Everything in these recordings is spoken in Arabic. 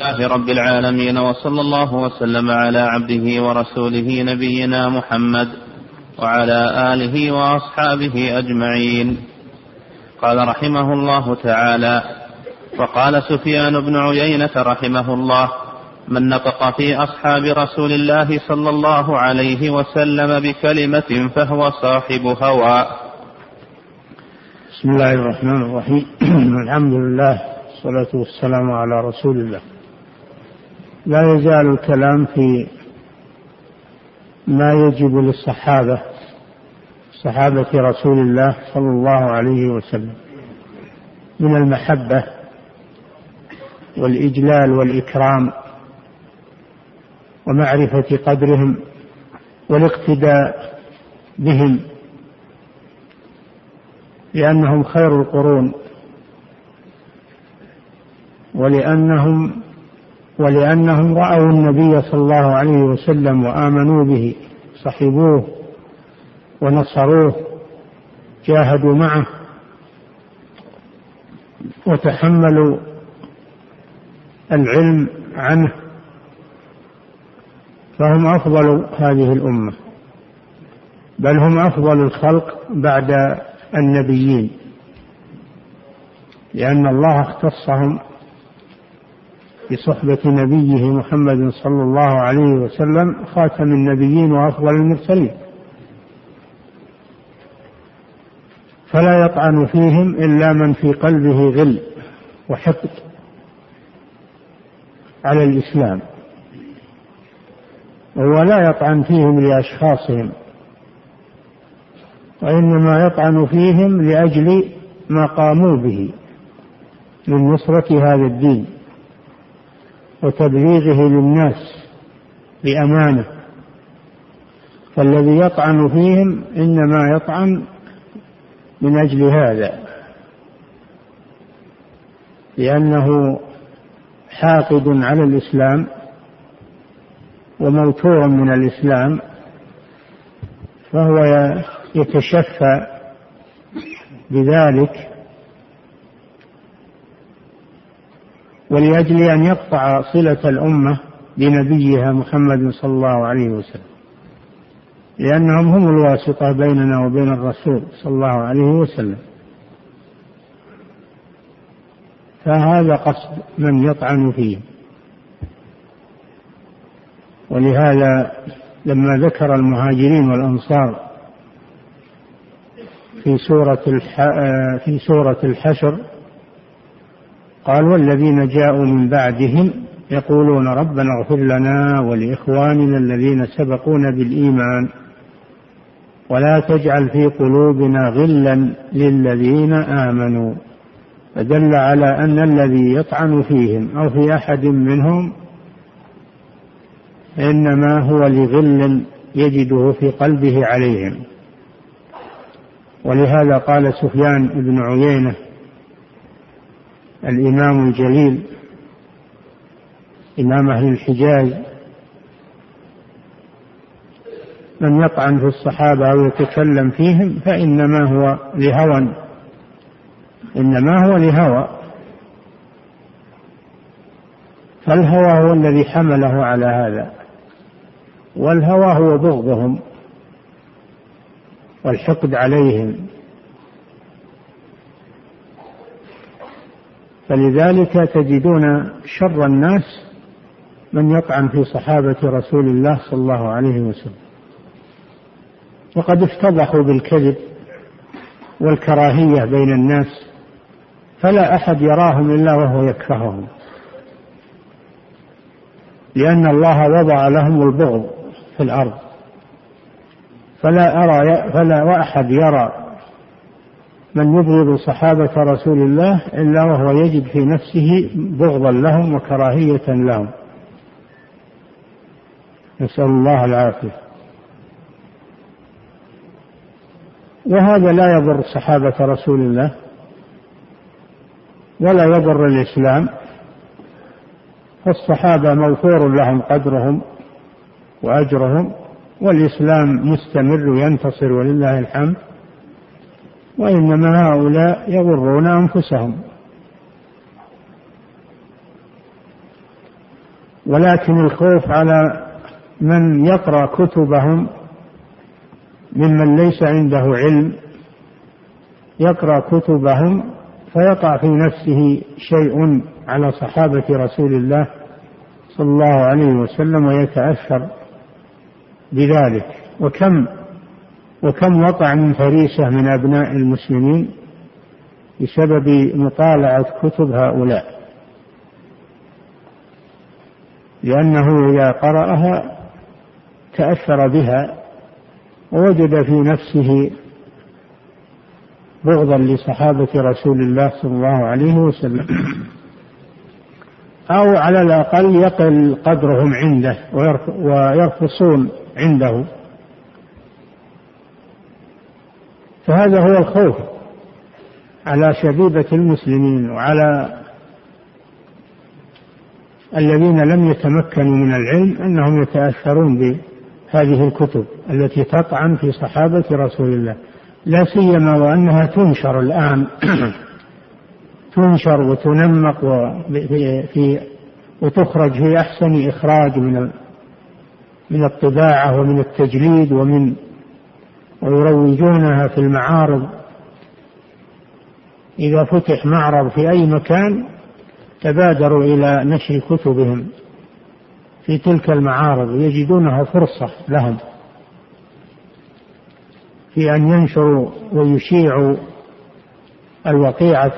لله رب العالمين وصلى الله وسلم على عبده ورسوله نبينا محمد وعلى آله وأصحابه أجمعين. قال رحمه الله تعالى وقال سفيان بن عيينة رحمه الله من نطق في أصحاب رسول الله صلى الله عليه وسلم بكلمة فهو صاحب هوى. بسم الله الرحمن الرحيم. الحمد لله والصلاة والسلام على رسول الله. لا يزال الكلام في ما يجب للصحابة صحابة رسول الله صلى الله عليه وسلم من المحبة والإجلال والإكرام ومعرفة قدرهم والاقتداء بهم لأنهم خير القرون ولأنهم ولأنهم رأوا النبي صلى الله عليه وسلم وآمنوا به صحبوه ونصروه جاهدوا معه وتحملوا العلم عنه فهم أفضل هذه الأمة بل هم أفضل الخلق بعد النبيين لأن الله اختصهم بصحبة نبيه محمد صلى الله عليه وسلم خاتم النبيين وأفضل المرسلين. فلا يطعن فيهم إلا من في قلبه غل وحقد على الإسلام. وهو لا يطعن فيهم لأشخاصهم وإنما يطعن فيهم لأجل ما قاموا به من نصرة هذا الدين. وتبليغه للناس بأمانة. فالذي يطعن فيهم إنما يطعن من أجل هذا لأنه حاقد على الإسلام وموتور من الإسلام فهو يتشفى بذلك ولأجل أن يقطع صلة الأمة بنبيها محمد صلى الله عليه وسلم. لأنهم هم الواسطة بيننا وبين الرسول صلى الله عليه وسلم. فهذا قصد من يطعن فيه. ولهذا لما ذكر المهاجرين والأنصار في سورة في سورة الحشر قال والذين جاءوا من بعدهم يقولون ربنا اغفر لنا ولإخواننا الذين سبقونا بالإيمان ولا تجعل في قلوبنا غلا للذين آمنوا فدل على أن الذي يطعن فيهم أو في أحد منهم إنما هو لغل يجده في قلبه عليهم. ولهذا قال سفيان بن عيينة الإمام الجليل إمام أهل الحجاز من يطعن في الصحابة أو يتكلم فيهم فإنما هو لهوى إنما هو لهوى. فالهوى هو الذي حمله على هذا والهوى هو بغضهم والحقد عليهم. فلذلك تجدون شر الناس من يطعن في صحابة رسول الله صلى الله عليه وسلم. وقد افتضحوا بالكذب والكراهية بين الناس فلا أحد يراهم إلا وهو يكرههم لأن الله وضع لهم البغض في الأرض. فلا أرى فلا وأحد يرى من يبغض صحابة رسول الله إلا وهو يجد في نفسه بغضا لهم وكراهية لهم. نسأل الله العافية. وهذا لا يضر صحابة رسول الله ولا يضر الإسلام. فالصحابة موفور لهم قدرهم وأجرهم والإسلام مستمر وينتصر ولله الحمد. وإنما هؤلاء يضرون أنفسهم. ولكن الخوف على من يقرأ كتبهم ممن ليس عنده علم يقرأ كتبهم فيقع في نفسه شيء على صحابة رسول الله صلى الله عليه وسلم ويتأثر بذلك. وكم وكم وقع من فريسة من أبناء المسلمين بسبب مطالعة كتب هؤلاء. لأنه إذا قرأها تأثر بها ووجد في نفسه بغضا لصحابة رسول الله صلى الله عليه وسلم. أو على الأقل يقل قدرهم عنده ويرخصون عنده. فهذا هو الخوف على شبيبة المسلمين وعلى الذين لم يتمكنوا من العلم أنهم يتأثرون بهذه الكتب التي تطعن في صحابة رسول الله. لا سيما وأنها تنشر الآن تنشر وتنمق في وتخرج في أحسن إخراج من من الطباعة ومن التجليد ومن ويروجونها في المعارض. إذا فتح معرض في أي مكان تبادروا إلى نشر كتبهم في تلك المعارض يجدونها فرصة لهم في أن ينشروا ويشيعوا الوقيعة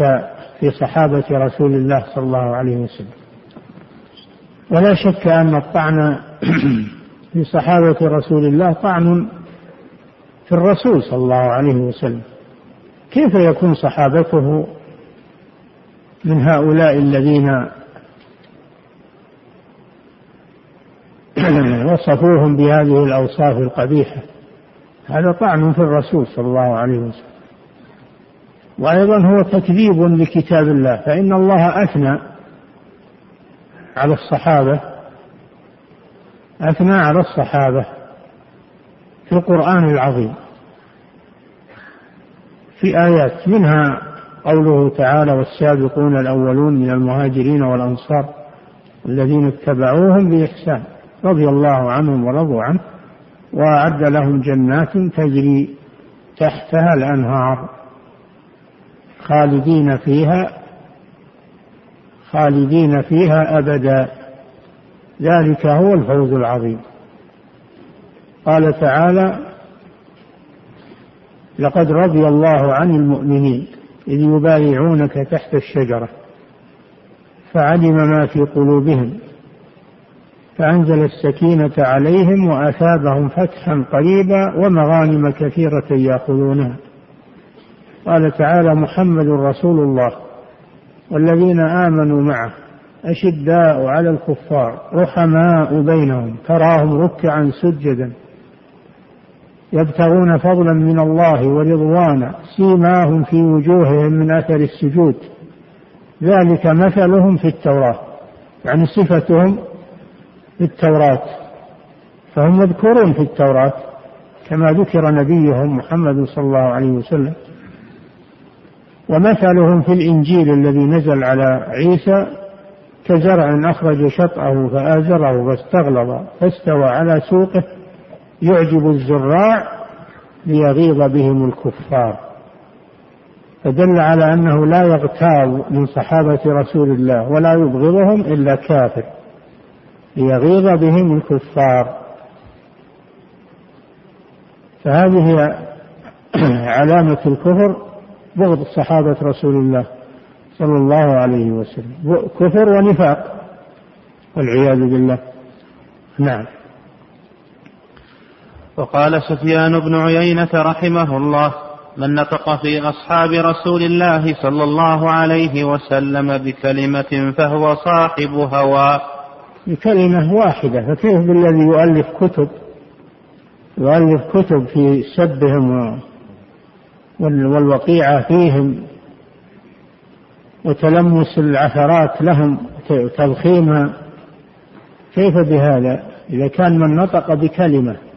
في صحابة رسول الله صلى الله عليه وسلم. ولا شك أن الطعن في صحابة رسول الله طعن في الرسول صلى الله عليه وسلم. كيف يكون صحابته من هؤلاء الذين وصفوهم بهذه الأوصاف القبيحة؟ هذا طعن في الرسول صلى الله عليه وسلم. وأيضا هو تكذيب لكتاب الله فإن الله أثنى على الصحابة أثنى على الصحابة. في القرآن العظيم. في آيات منها قوله تعالى والسابقون الأولون من المهاجرين والأنصار الذين اتبعوهم بإحسان رضي الله عنهم ورضوا عنه وأعد لهم جنات تجري تحتها الأنهار خالدين فيها خالدين فيها أبدا. ذلك هو الفوز العظيم. قال تعالى لقد رضي الله عن المؤمنين إذ يبايعونك تحت الشجرة فعلم ما في قلوبهم فأنزل السكينة عليهم وأثابهم فتحا قريبا ومغانم كثيرة يأخذونها. قال تعالى محمد رسول الله والذين آمنوا معه أشداء على الكفار رحماء بينهم تراهم ركعا سجدا. يبتغون فضلا من الله ورضوانا سيماهم في وجوههم من أثر السجود. ذلك مثلهم في التوراة يعني صفتهم في التوراة. فهم مذكورون في التوراة كما ذكر نبيهم محمد صلى الله عليه وسلم. ومثلهم في الإنجيل الذي نزل على عيسى كزرع أخرج شطأه فآزره فاستغلظ فاستوى على سوقه يعجب الزراع ليغيظ بهم الكفار. فدل على أنه لا يغتاب من صحابة رسول الله ولا يبغضهم إلا كافر ليغيظ بهم الكفار. فهذه علامة الكفر بغض صحابة رسول الله صلى الله عليه وسلم. كفر ونفاق والعياذ بالله. نعم. وقال سفيان بن عيينة رحمه الله من نطق في أصحاب رسول الله صلى الله عليه وسلم بكلمة فهو صاحب هوى. بكلمة واحدة فكيف بالذي يؤلف كتب؟ يؤلف كتب في سبهم والوقيعة فيهم وتلمس العثرات لهم تضخيمها. كيف بهذا؟ إذا كان من نطق بكلمة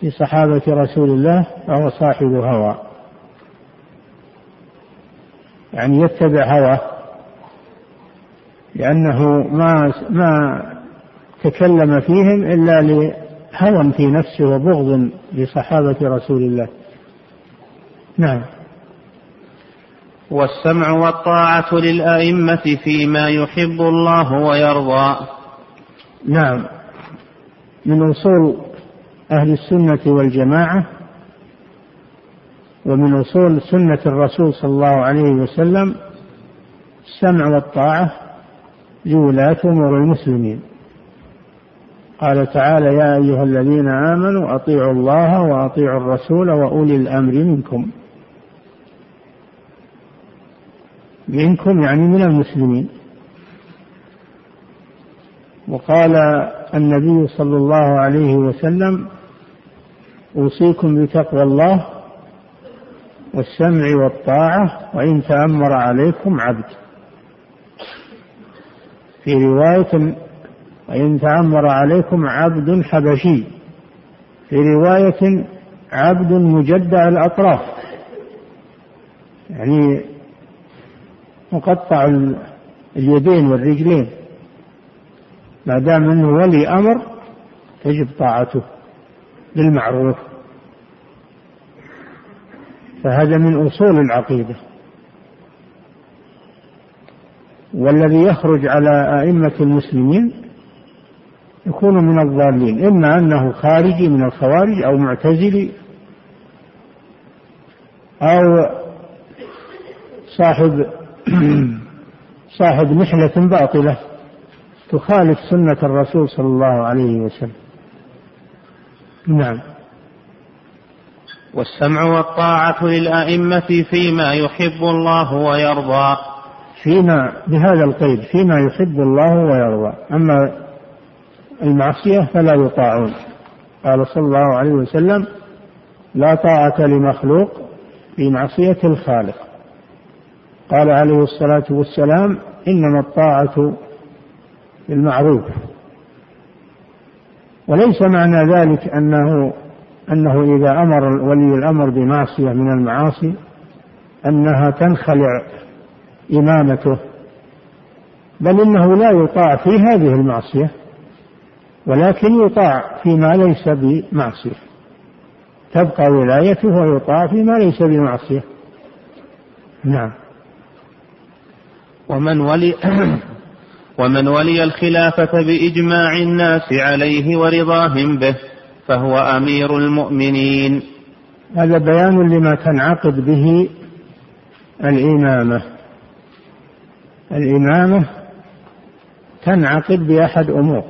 في صحابة رسول الله فهو صاحب هوى. يعني يتبع هواه لأنه ما ما تكلم فيهم إلا لهوى في نفسه وبغض لصحابة رسول الله. نعم. والسمع والطاعة للأئمة فيما يحب الله ويرضى. نعم. من أصول أهل السنة والجماعة ومن أصول سنة الرسول صلى الله عليه وسلم السمع والطاعة لولاة أمور المسلمين. قال تعالى يا أيها الذين آمنوا أطيعوا الله وأطيعوا الرسول وأولي الأمر منكم. منكم يعني من المسلمين. وقال النبي صلى الله عليه وسلم أوصيكم بتقوى الله والسمع والطاعة وإن تأمر عليكم عبد. في رواية وإن تأمر عليكم عبد حبشي. في رواية عبد مجدع الأطراف. يعني مقطع اليدين والرجلين. ما دام أنه ولي أمر تجب طاعته. بالمعروف فهذا من أصول العقيدة. والذي يخرج على أئمة المسلمين يكون من الضالين إما أنه خارجي من الخوارج أو معتزلي أو صاحب صاحب محنه باطلة تخالف سنة الرسول صلى الله عليه وسلم. نعم. والسمع والطاعة للأئمة فيما يحب الله ويرضى. فيما بهذا القيد فيما يحب الله ويرضى. أما المعصية فلا يطاعون. قال صلى الله عليه وسلم لا طاعة لمخلوق في معصية الخالق. قال عليه الصلاة والسلام إنما الطاعة بالمعروف وليس معنى ذلك أنه أنه إذا أمر ولي الأمر بمعصية من المعاصي أنها تنخلع إمامته بل إنه لا يطاع في هذه المعصية ولكن يطاع فيما ليس بمعصية. تبقى ولايته ويطاع فيما ليس بمعصية. نعم. ومن ولي ومن ولي الخلافة بإجماع الناس عليه ورضاهم به فهو أمير المؤمنين. هذا بيان لما تنعقد به الإمامة. الإمامة تنعقد بأحد أمور.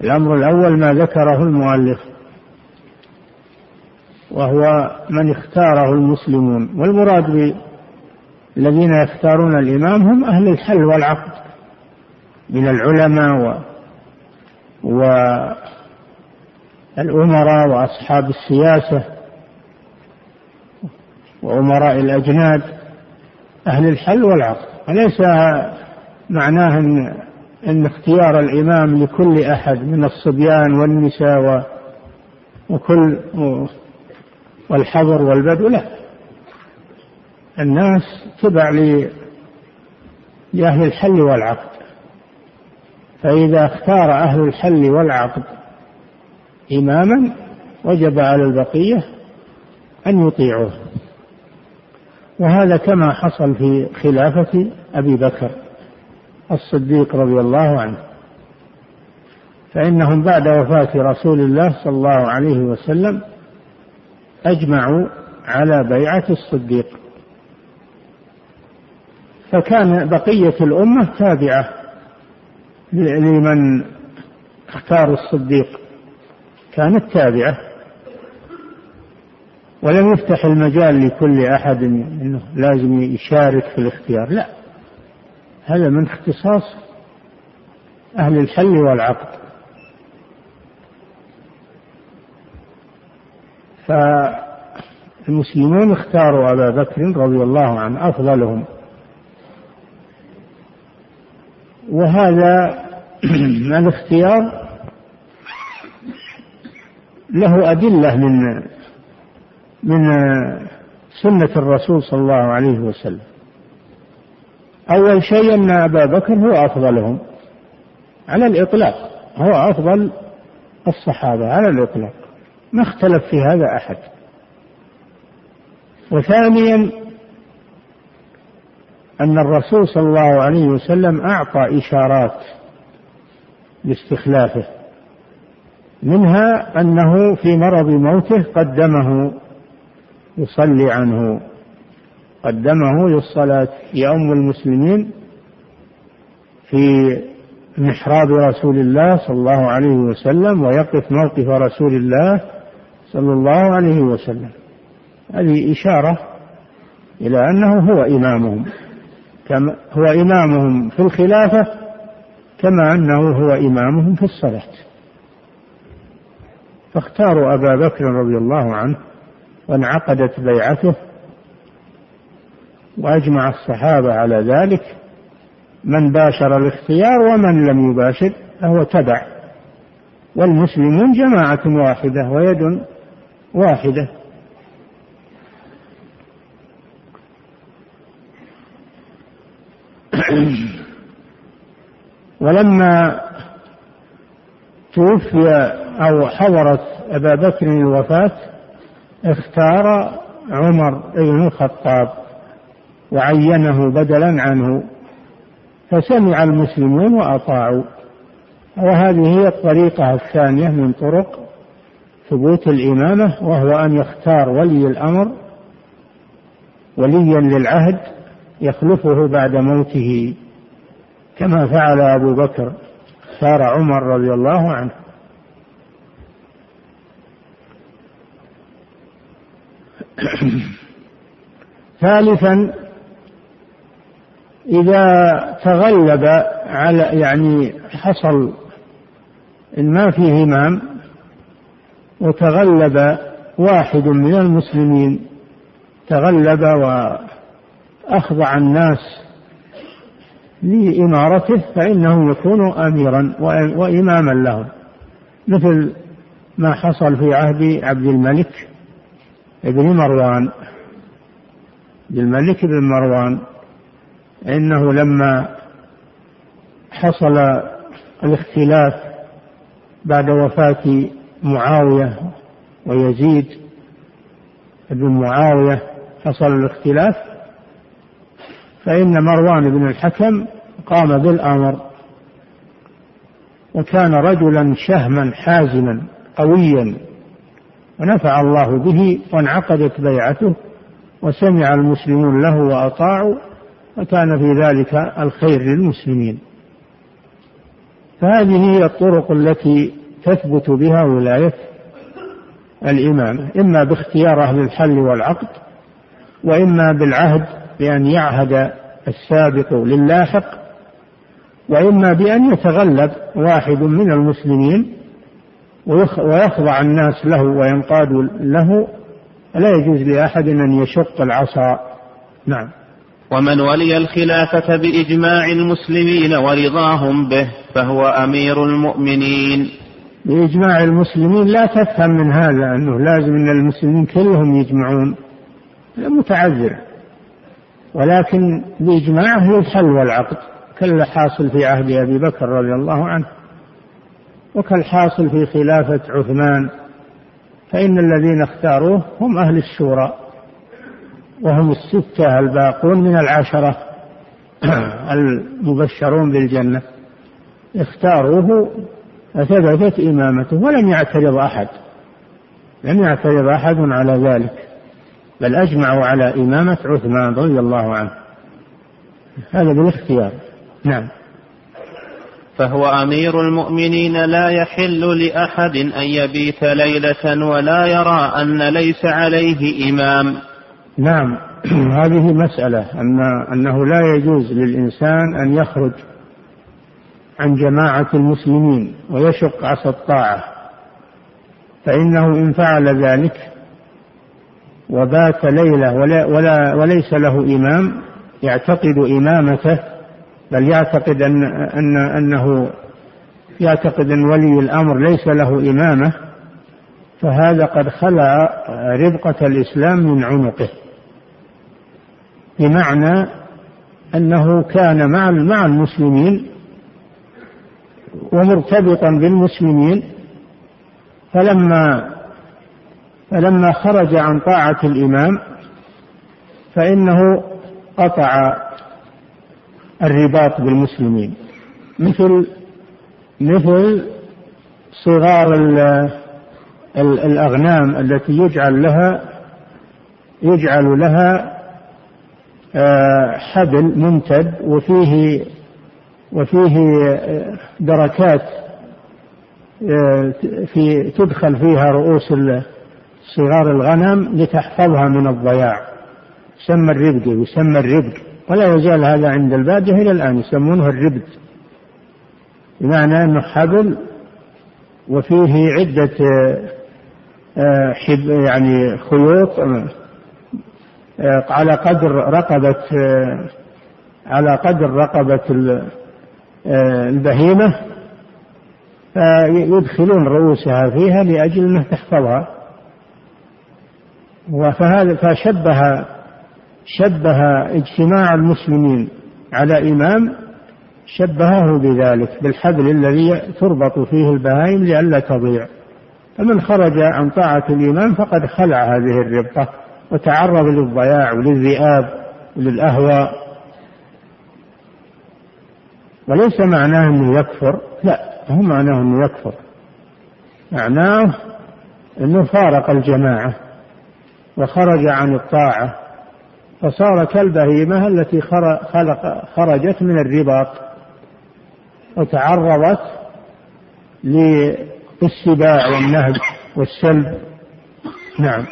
الأمر الأول ما ذكره المؤلف وهو من اختاره المسلمون. والمراد الذين يختارون الإمام هم أهل الحل والعقد. من العلماء و والأمراء وأصحاب السياسة وأمراء الأجناد أهل الحل والعقد وليس معناه أن, أن اختيار الإمام لكل أحد من الصبيان والنساء وكل والحضر والبدو؟ لا. الناس تبع لأهل الحل والعقد فإذا اختار أهل الحل والعقد إماما وجب على البقية أن يطيعوه. وهذا كما حصل في خلافة أبي بكر الصديق رضي الله عنه. فإنهم بعد وفاة رسول الله صلى الله عليه وسلم أجمعوا على بيعة الصديق. فكان بقية الأمة تابعة لمن اختار الصديق كانت تابعة ولم يفتح المجال لكل أحد أنه لازم يشارك في الاختيار لا. هذا من اختصاص أهل الحل والعقد. فالمسلمون اختاروا أبا بكر رضي الله عنه أفضلهم. وهذا الاختيار له أدلة من من سنة الرسول صلى الله عليه وسلم. أول شيء أن أبا بكر هو أفضلهم على الإطلاق هو أفضل الصحابة على الإطلاق ما اختلف في هذا أحد. وثانيا أن الرسول صلى الله عليه وسلم أعطى إشارات لاستخلافه منها أنه في مرض موته قدمه يصلي عنه قدمه للصلاة. يؤم المسلمين في محراب رسول الله صلى الله عليه وسلم ويقف موقف رسول الله صلى الله عليه وسلم. هذه إشارة إلى أنه هو إمامهم. كما هو إمامهم في الخلافة كما أنه هو إمامهم في الصلاة. فاختاروا أبا بكر رضي الله عنه وانعقدت بيعته وأجمع الصحابة على ذلك. من باشر الاختيار ومن لم يباشر فهو تبع. والمسلمون جماعة واحدة ويد واحدة. ولما توفي أو حضرت أبا بكر الوفاة اختار عمر بن الخطاب وعينه بدلا عنه فسمع المسلمون وأطاعوا. وهذه هي الطريقة الثانية من طرق ثبوت الإمامة وهو أن يختار ولي الأمر وليا للعهد يخلفه بعد موته كما فعل أبو بكر اختار عمر رضي الله عنه. ثالثا إذا تغلب على يعني حصل إن ما فيه إمام وتغلب واحد من المسلمين تغلب وأخضع الناس لإمارته فإنه يكون أميرا وإماما لهم. مثل ما حصل في عهد عبد الملك ابن مروان. عبد الملك بن مروان إنه لما حصل الاختلاف بعد وفاة معاوية ويزيد بن معاوية حصل الاختلاف فإن مروان بن الحكم قام بالأمر وكان رجلا شهما حازما قويا ونفع الله به وانعقدت بيعته وسمع المسلمون له وأطاعوا وكان في ذلك الخير للمسلمين. فهذه هي الطرق التي تثبت بها ولاية الإمامة إما باختيار أهل الحل والعقد وإما بالعهد بأن يعهد السابق للاحق وإما بأن يتغلب واحد من المسلمين ويخضع الناس له وينقادوا له لا يجوز لأحد أن يشق العصا. نعم. ومن ولي الخلافة بإجماع المسلمين ورضاهم به فهو أمير المؤمنين. بإجماع المسلمين لا تفهم من هذا أنه لازم أن المسلمين كلهم يجمعون. متعذر. ولكن بإجماعه الحل والعقد كالحاصل في عهد أبي بكر رضي الله عنه وكالحاصل في خلافة عثمان فإن الذين اختاروه هم أهل الشورى وهم الستة الباقون من العشرة المبشرون بالجنة. اختاروه فثبتت إمامته ولم يعترض أحد لم يعترض أحد على ذلك. بل أجمعوا على إمامة عثمان رضي الله عنه. هذا بالاختيار. نعم. فهو أمير المؤمنين لا يحل لأحد أن يبيت ليلة ولا يرى أن ليس عليه إمام. نعم. هذه مسألة. أن أنه لا يجوز للإنسان أن يخرج عن جماعة المسلمين ويشق عصا الطاعة فإنه إن فعل ذلك وبات ليلة ولا ولا وليس له إمام يعتقد إمامته بل يعتقد أن أن أنه يعتقد أن ولي الأمر ليس له إمامة فهذا قد خلع ربقة الإسلام من عنقه بمعنى أنه كان مع مع المسلمين ومرتبطا بالمسلمين فلما فلما خرج عن طاعة الإمام فإنه قطع الرباط بالمسلمين. مثل مثل صغار الأغنام التي يجعل لها يجعل لها آه، حبل ممتد وفيه وفيه دركات آه، في تدخل فيها رؤوس صغار الغنم لتحفظها من الضياع. يسمى الربد يسمى الربد ولا يزال هذا عند البادية إلى الآن يسمونه الربد. بمعنى أنه حبل وفيه عدة آه، يعني خيوط آه، على قدر رقبة آه، على قدر رقبة البهيمة فيدخلون رؤوسها فيها لأجل أنها تحفظها. فهذا فشبه شبه اجتماع المسلمين على إمام شبهه بذلك بالحبل الذي تربط فيه البهائم لئلا تضيع. فمن خرج عن طاعة الإمام فقد خلع هذه الربطة وتعرض للضياع وللذئاب وللأهواء وليس معناه أنه يكفر لا هو معناه أنه يكفر. معناه أنه فارق الجماعة. وخرج عن الطاعة فصار كالبهيمة التي خلق خرجت من الرباط وتعرضت للسباع والنهب والسلب. نعم.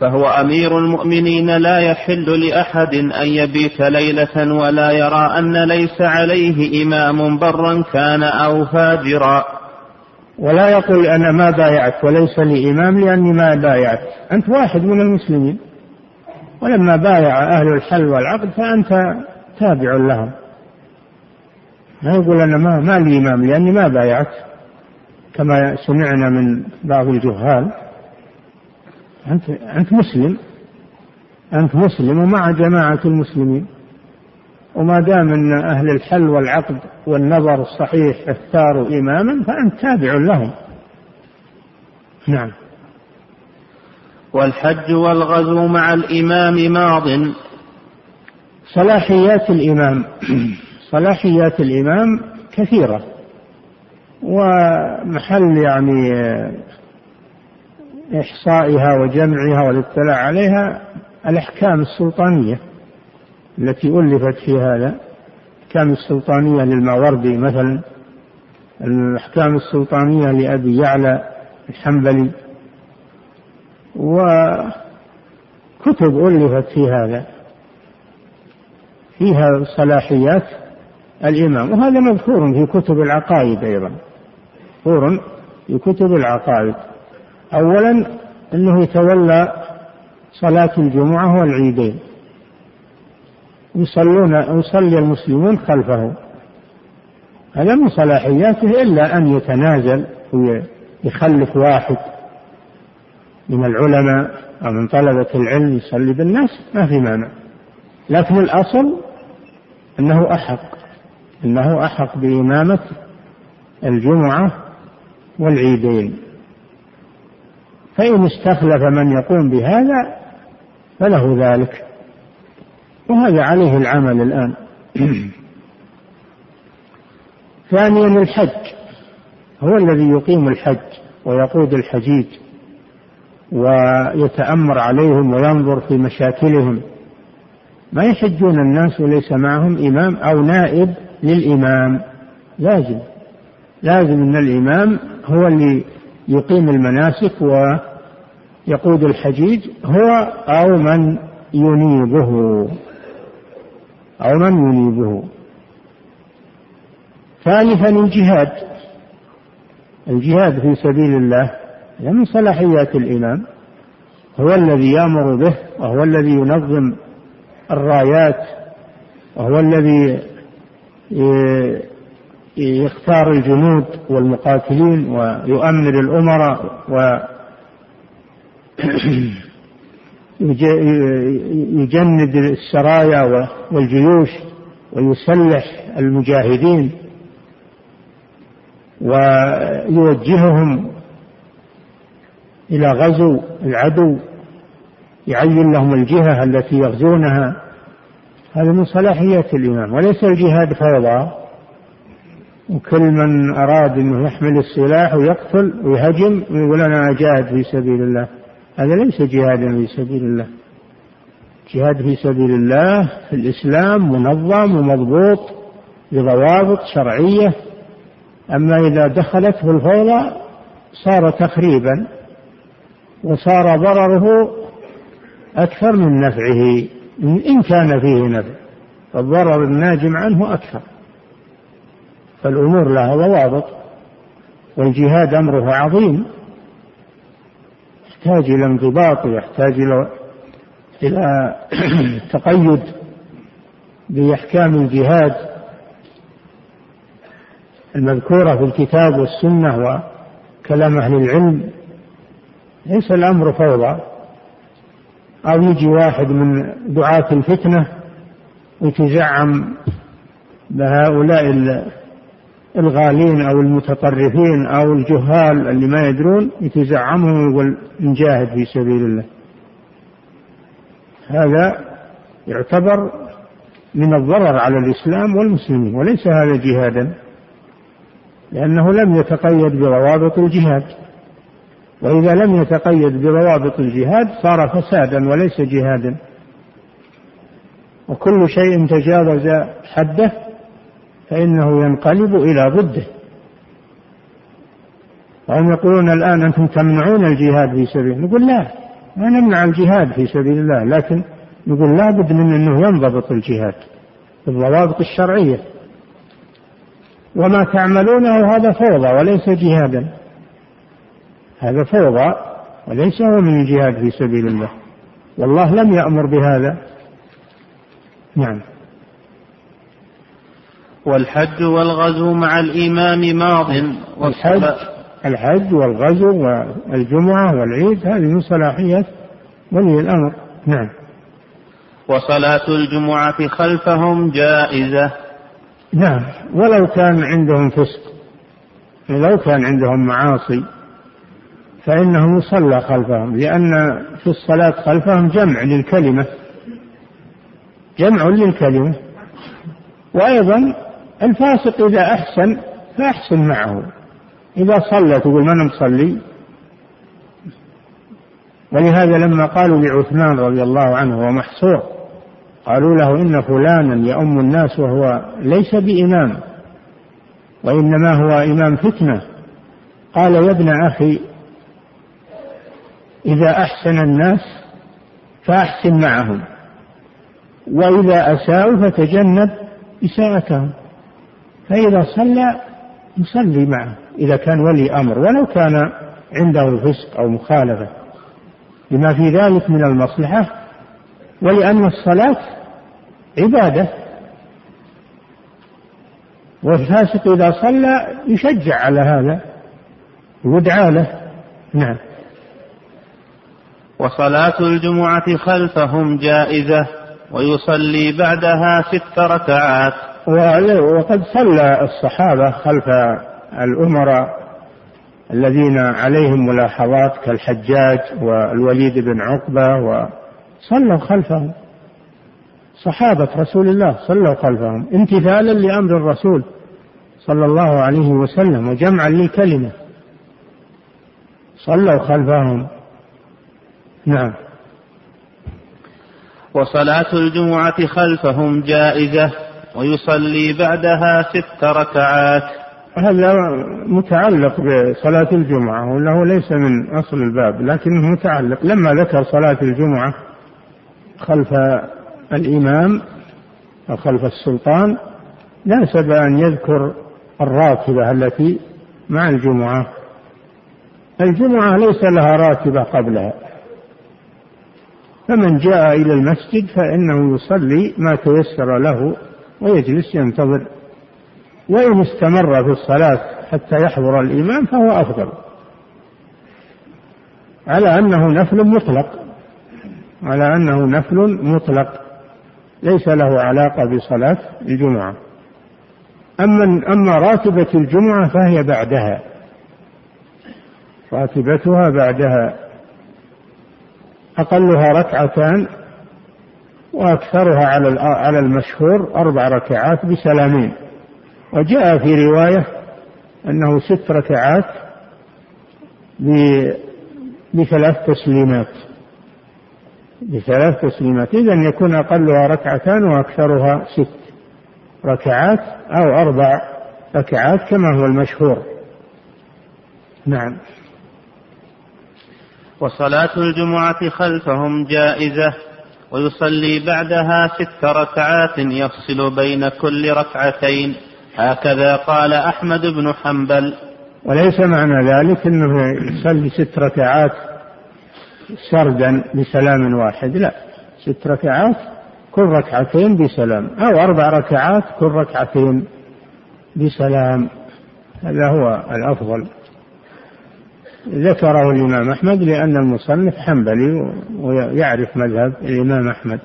فهو أمير المؤمنين لا يحل لأحد أن يبيت ليلة ولا يرى أن ليس عليه إمام برا كان أو فاجرا. ولا يقول أنا ما بايعت وليس لي إمام لأني ما بايعت. أنت واحد من المسلمين. ولما بايع أهل الحل والعقد فأنت تابع لهم. ما يقول أنا ما, ما لي إمام لأني ما بايعت. كما سمعنا من بعض الجهال. أنت أنت مسلم. أنت مسلم ومع جماعة المسلمين. وما دام أن أهل الحل والعقد والنظر الصحيح اختاروا إماما فأنت تابع لهم. نعم. والحج والغزو مع الإمام ماض. صلاحيات الإمام. صلاحيات الإمام كثيرة. ومحل يعني إحصائها وجمعها والاطلاع عليها الأحكام السلطانية. التي ألفت في هذا الأحكام السلطانية للماوردي مثلا الأحكام السلطانية لأبي يعلى الحنبلي وكتب ألفت في هذا فيها صلاحيات الإمام وهذا مذكور في كتب العقائد أيضا مذكور في كتب العقائد. أولا أنه يتولى صلاة الجمعة والعيدين. يصلون يصلي المسلمون خلفه هذا من صلاحياته إلا أن يتنازل ويخلف واحد من العلماء أو من طلبة العلم يصلي بالناس ما في مانع. لكن الأصل أنه أحق أنه أحق بإمامة الجمعة والعيدين. فإن استخلف من يقوم بهذا فله ذلك. وهذا عليه العمل الآن. ثانيا الحج. هو الذي يقيم الحج ويقود الحجيج ويتأمر عليهم وينظر في مشاكلهم. ما يحجون الناس وليس معهم إمام أو نائب للإمام. لازم. لازم أن الإمام هو اللي يقيم المناسك ويقود الحجيج هو أو من ينيبه. أو من ينيبه. ثالثا الجهاد. الجهاد في سبيل الله من صلاحيات الإمام. هو الذي يأمر به وهو الذي ينظم الرايات وهو الذي يختار الجنود والمقاتلين ويؤمر الأمراء و يجند السرايا والجيوش ويسلح المجاهدين ويوجههم إلى غزو العدو يعين لهم الجهة التي يغزونها. هذا من صلاحيات الإمام وليس الجهاد فوضى. وكل من أراد أنه يحمل السلاح ويقتل ويهجم ويقول أنا أجاهد في سبيل الله. هذا ليس جهادا في سبيل الله. جهاد في سبيل الله في الإسلام منظم ومضبوط بضوابط شرعية. أما إذا دخلته الفوضى صار تخريبا وصار ضرره أكثر من نفعه إن كان فيه نفع فالضرر الناجم عنه أكثر. فالأمور لها ضوابط والجهاد أمره عظيم. يحتاج إلى انضباط ويحتاج إلى إلى تقيد بأحكام الجهاد المذكورة في الكتاب والسنة وكلام أهل العلم. ليس الأمر فوضى. أو يجي واحد من دعاة الفتنة ويتزعم بهؤلاء الغالين أو المتطرفين أو الجهال اللي ما يدرون يتزعمهم ويقول نجاهد في سبيل الله. هذا يعتبر من الضرر على الإسلام والمسلمين وليس هذا جهادا لأنه لم يتقيد بضوابط الجهاد. وإذا لم يتقيد بضوابط الجهاد صار فسادا وليس جهادا. وكل شيء تجاوز حده فإنه ينقلب إلى ضده. وهم يقولون الآن أنتم تمنعون الجهاد في سبيل نقول لا ما نمنع الجهاد في سبيل الله لكن نقول لابد من أنه ينضبط الجهاد بالضوابط الشرعية. وما تعملونه هذا فوضى وليس جهادا. هذا فوضى وليس هو من الجهاد في سبيل الله. والله لم يأمر بهذا. نعم. والحج والغزو مع الإمام ماض. الحج الحج والغزو والجمعة والعيد هذه من صلاحية ولي الأمر. نعم. وصلاة الجمعة خلفهم جائزة. نعم. ولو كان عندهم فسق لو كان عندهم معاصي فإنه يصلى خلفهم لأن في الصلاة خلفهم جمع للكلمة. جمع للكلمة. وأيضا الفاسق إذا أحسن فأحسن معه. إذا صلى تقول من مصلي؟ ولهذا لما قالوا لعثمان رضي الله عنه هو محصور قالوا له إن فلانا يؤم الناس وهو ليس بإمام وإنما هو إمام فتنة. قال يا ابن أخي إذا أحسن الناس فأحسن معهم وإذا أساءوا فتجنب إساءتهم. فإذا صلى يصلي معه إذا كان ولي أمر ولو كان عنده فسق أو مخالفة. لما في ذلك من المصلحة ولأن الصلاة عبادة. والفاسق إذا صلى يشجع على هذا ويدعى له. نعم. وصلاة الجمعة خلفهم جائزة ويصلي بعدها ست ركعات. وقد صلى الصحابة خلف الأمراء الذين عليهم ملاحظات كالحجاج والوليد بن عقبة وصلوا خلفهم. صحابة رسول الله صلوا خلفهم امتثالا لأمر الرسول صلى الله عليه وسلم وجمعا للكلمة. صلوا خلفهم. نعم. وصلاة الجمعة خلفهم جائزة. ويصلي بعدها ست ركعات. هذا متعلق بصلاة الجمعة وله ليس من أصل الباب لكنه متعلق. لما ذكر صلاة الجمعة خلف الإمام أو خلف السلطان ناسب أن يذكر الراتبة التي مع الجمعة. الجمعة ليس لها راتبة قبلها. فمن جاء إلى المسجد فإنه يصلي ما تيسر له ويجلس ينتظر. وإن استمر في الصلاة حتى يحضر الإمام فهو أفضل. على أنه نفل مطلق. على أنه نفل مطلق. ليس له علاقة بصلاة الجمعة. أما أما راتبة الجمعة فهي بعدها. راتبتها بعدها. أقلها ركعتان وأكثرها على على المشهور أربع ركعات بسلامين. وجاء في رواية أنه ست ركعات بثلاث تسليمات. بثلاث تسليمات. إذا يكون أقلها ركعتان وأكثرها ست ركعات أو أربع ركعات كما هو المشهور. نعم. وصلاة الجمعة خلفهم جائزة. ويصلي بعدها ست ركعات يفصل بين كل ركعتين. هكذا قال أحمد بن حنبل. وليس معنى ذلك أنه يصلي ست ركعات سردا بسلام واحد لا. ست ركعات كل ركعتين بسلام أو أربع ركعات كل ركعتين بسلام. هذا هو الأفضل. ذكره الإمام أحمد لأن المصنف حنبلي ويعرف مذهب الإمام أحمد.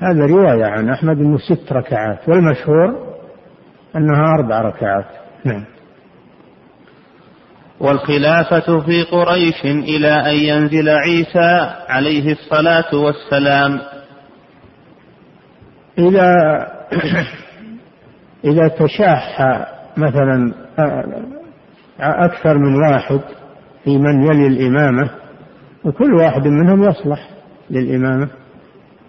هذا رواية عن أحمد أنه ست ركعات والمشهور أنها أربع ركعات. نعم. والخلافة في قريش إلى أن ينزل عيسى عليه الصلاة والسلام. إذا إذا تشاح مثلا أكثر من واحد في من يلي الإمامة وكل واحد منهم يصلح للإمامة.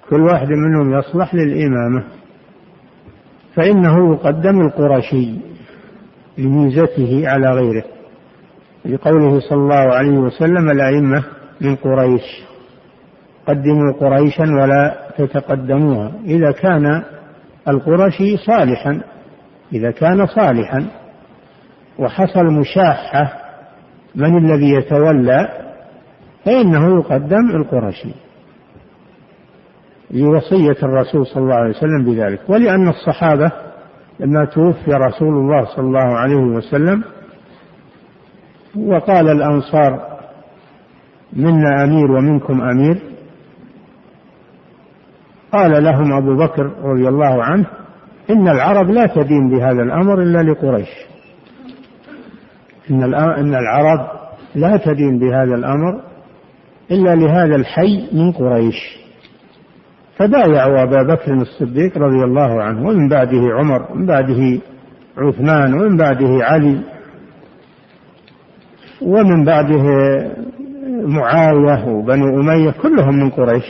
كل واحد منهم يصلح للإمامة. فإنه يقدم القرشي لميزته على غيره. لقوله صلى الله عليه وسلم الأئمة من قريش قدموا قريشا ولا تتقدموها. إذا كان القرشي صالحا إذا كان صالحا وحصل مشاحة من الذي يتولى فإنه يقدم القرشي لوصية الرسول صلى الله عليه وسلم بذلك. ولأن الصحابة لما توفي رسول الله صلى الله عليه وسلم وقال الأنصار منا أمير ومنكم أمير. قال لهم أبو بكر رضي الله عنه إن العرب لا تدين بهذا الأمر إلا لقريش. إن إن العرب لا تدين بهذا الأمر إلا لهذا الحي من قريش. فبايعوا أبا بكر الصديق رضي الله عنه ومن بعده عمر ومن بعده عثمان ومن بعده علي ومن بعده معاوية وبنو أمية كلهم من قريش.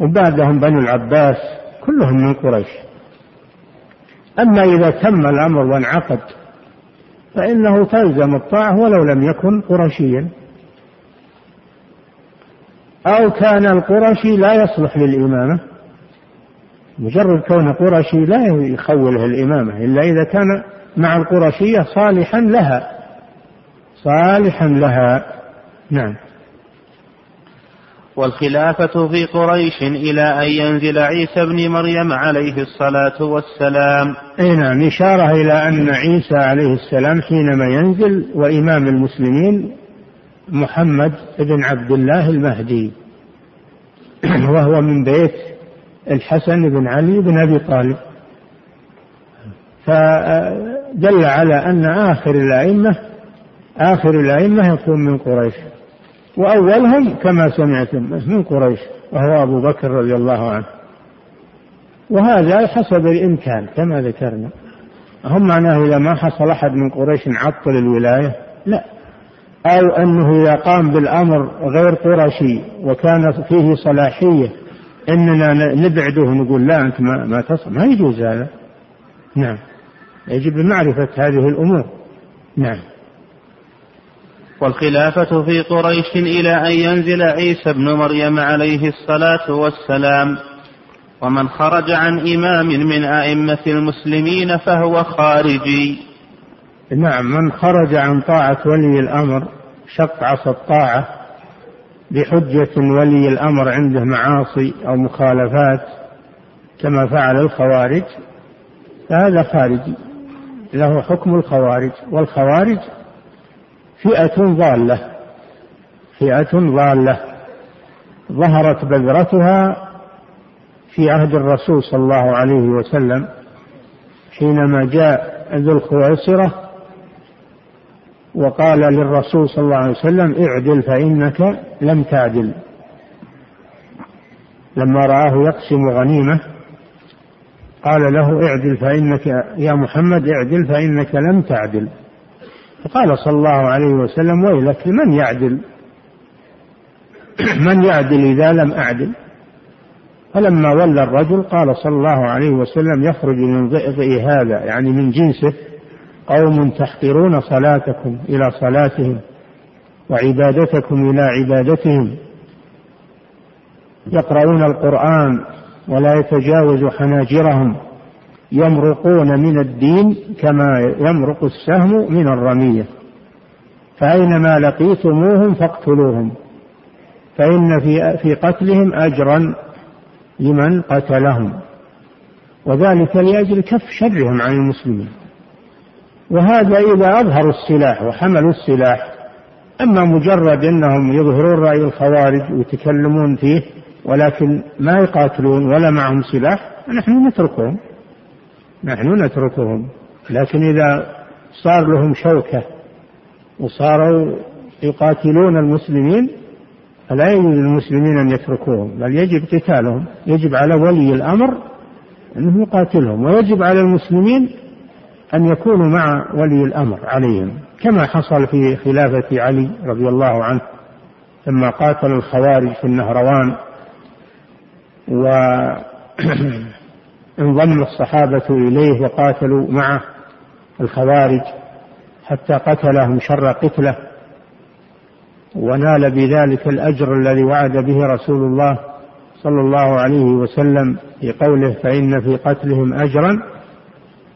وبعدهم بنو العباس كلهم من قريش. أما إذا تم الأمر وانعقد فإنه تلزم الطاعة ولو لم يكن قرشيا. أو كان القرشي لا يصلح للإمامة. مجرد كون قرشي لا يخوله الإمامة إلا إذا كان مع القرشية صالحا لها. صالحا لها. نعم. والخلافة في قريش إلى أن ينزل عيسى بن مريم عليه الصلاة والسلام. أي نعم إشارة إلى أن عيسى عليه السلام حينما ينزل وإمام المسلمين محمد بن عبد الله المهدي. وهو من بيت الحسن بن علي بن أبي طالب. فدل على أن آخر الأئمة آخر الأئمة يكون من قريش. وأولهم كما سمعتم من قريش وهو أبو بكر رضي الله عنه. وهذا حسب الإمكان كما ذكرنا. هم معناه إذا ما حصل أحد من قريش عطل الولاية لا. أو أنه إذا قام بالأمر غير قرشي وكان فيه صلاحية إننا نبعده ونقول لا أنت ما, ما تصل ما يجوز هذا. نعم. يجب معرفة هذه الأمور. نعم. والخلافة في قريش إلى أن ينزل عيسى بن مريم عليه الصلاة والسلام. ومن خرج عن إمام من أئمة المسلمين فهو خارجي. نعم من خرج عن طاعة ولي الأمر شق عصا الطاعة بحجة ولي الأمر عنده معاصي أو مخالفات كما فعل الخوارج فهذا خارجي له حكم الخوارج والخوارج فئة ضالة. فئة ضالة. ظهرت بذرتها في عهد الرسول صلى الله عليه وسلم حينما جاء ذو الخويصرة وقال للرسول صلى الله عليه وسلم اعدل فإنك لم تعدل. لما رآه يقسم غنيمة قال له اعدل فإنك يا محمد اعدل فإنك لم تعدل. فقال صلى الله عليه وسلم ويلك من يعدل؟ من يعدل إذا لم أعدل؟ فلما ولى الرجل قال صلى الله عليه وسلم يخرج من ضئضئ هذا يعني من جنسه قوم تحقرون صلاتكم إلى صلاتهم وعبادتكم إلى عبادتهم. يقرؤون القرآن ولا يتجاوز حناجرهم. يمرقون من الدين كما يمرق السهم من الرمية. فأينما لقيتموهم فاقتلوهم. فإن في في قتلهم أجرا لمن قتلهم. وذلك لأجل كف شرهم عن المسلمين. وهذا إذا أظهروا السلاح وحملوا السلاح أما مجرد أنهم يظهرون رأي الخوارج ويتكلمون فيه ولكن ما يقاتلون ولا معهم سلاح نحن نتركهم. نحن نتركهم لكن إذا صار لهم شوكة وصاروا يقاتلون المسلمين فلا يجوز للمسلمين أن يتركوهم بل يجب قتالهم يجب على ولي الأمر أنه يقاتلهم ويجب على المسلمين أن يكونوا مع ولي الأمر عليهم كما حصل في خلافة علي رضي الله عنه لما قاتل الخوارج في النهروان وانضم الصحابة إليه وقاتلوا معه الخوارج حتى قتلهم شر قتله ونال بذلك الأجر الذي وعد به رسول الله صلى الله عليه وسلم في قوله فإن في قتلهم أجرا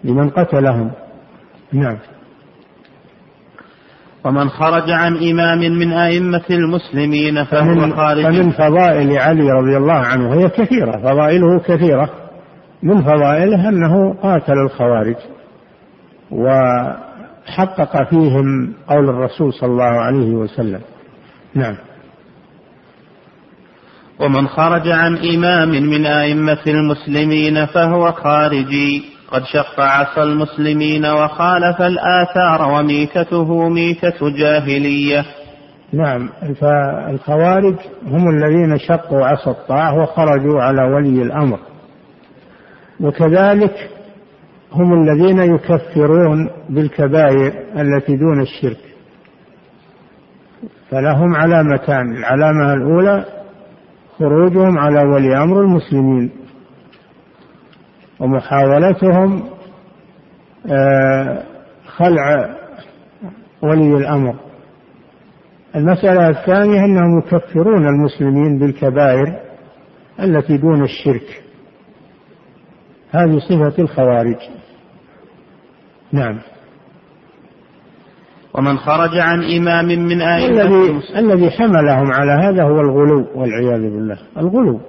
لمن قتلهم. نعم. ومن خرج عن إمام من أئمة المسلمين فهو خارج. فمن فضائل علي رضي الله عنه هي كثيرة فضائله كثيرة. من فضائله أنه قاتل الخوارج وحقق فيهم قول الرسول صلى الله عليه وسلم. نعم. ومن خرج عن إمام من أئمة المسلمين فهو خارجي. قد شق عصا المسلمين وخالف الآثار وميتته ميتة جاهلية. نعم. فالخوارج هم الذين شقوا عصا الطاعة وخرجوا على ولي الأمر. وكذلك هم الذين يكفرون بالكبائر التي دون الشرك. فلهم علامتان العلامة الأولى خروجهم على ولي أمر المسلمين ومحاولتهم آه، خلع ولي الأمر. المسألة الثانية أنهم يكفرون المسلمين بالكبائر التي دون الشرك. هذه صفة الخوارج. نعم. ومن خرج عن إمام من أئمة الذي الذي حملهم على هذا هو الغلو والعياذ بالله. الغلو.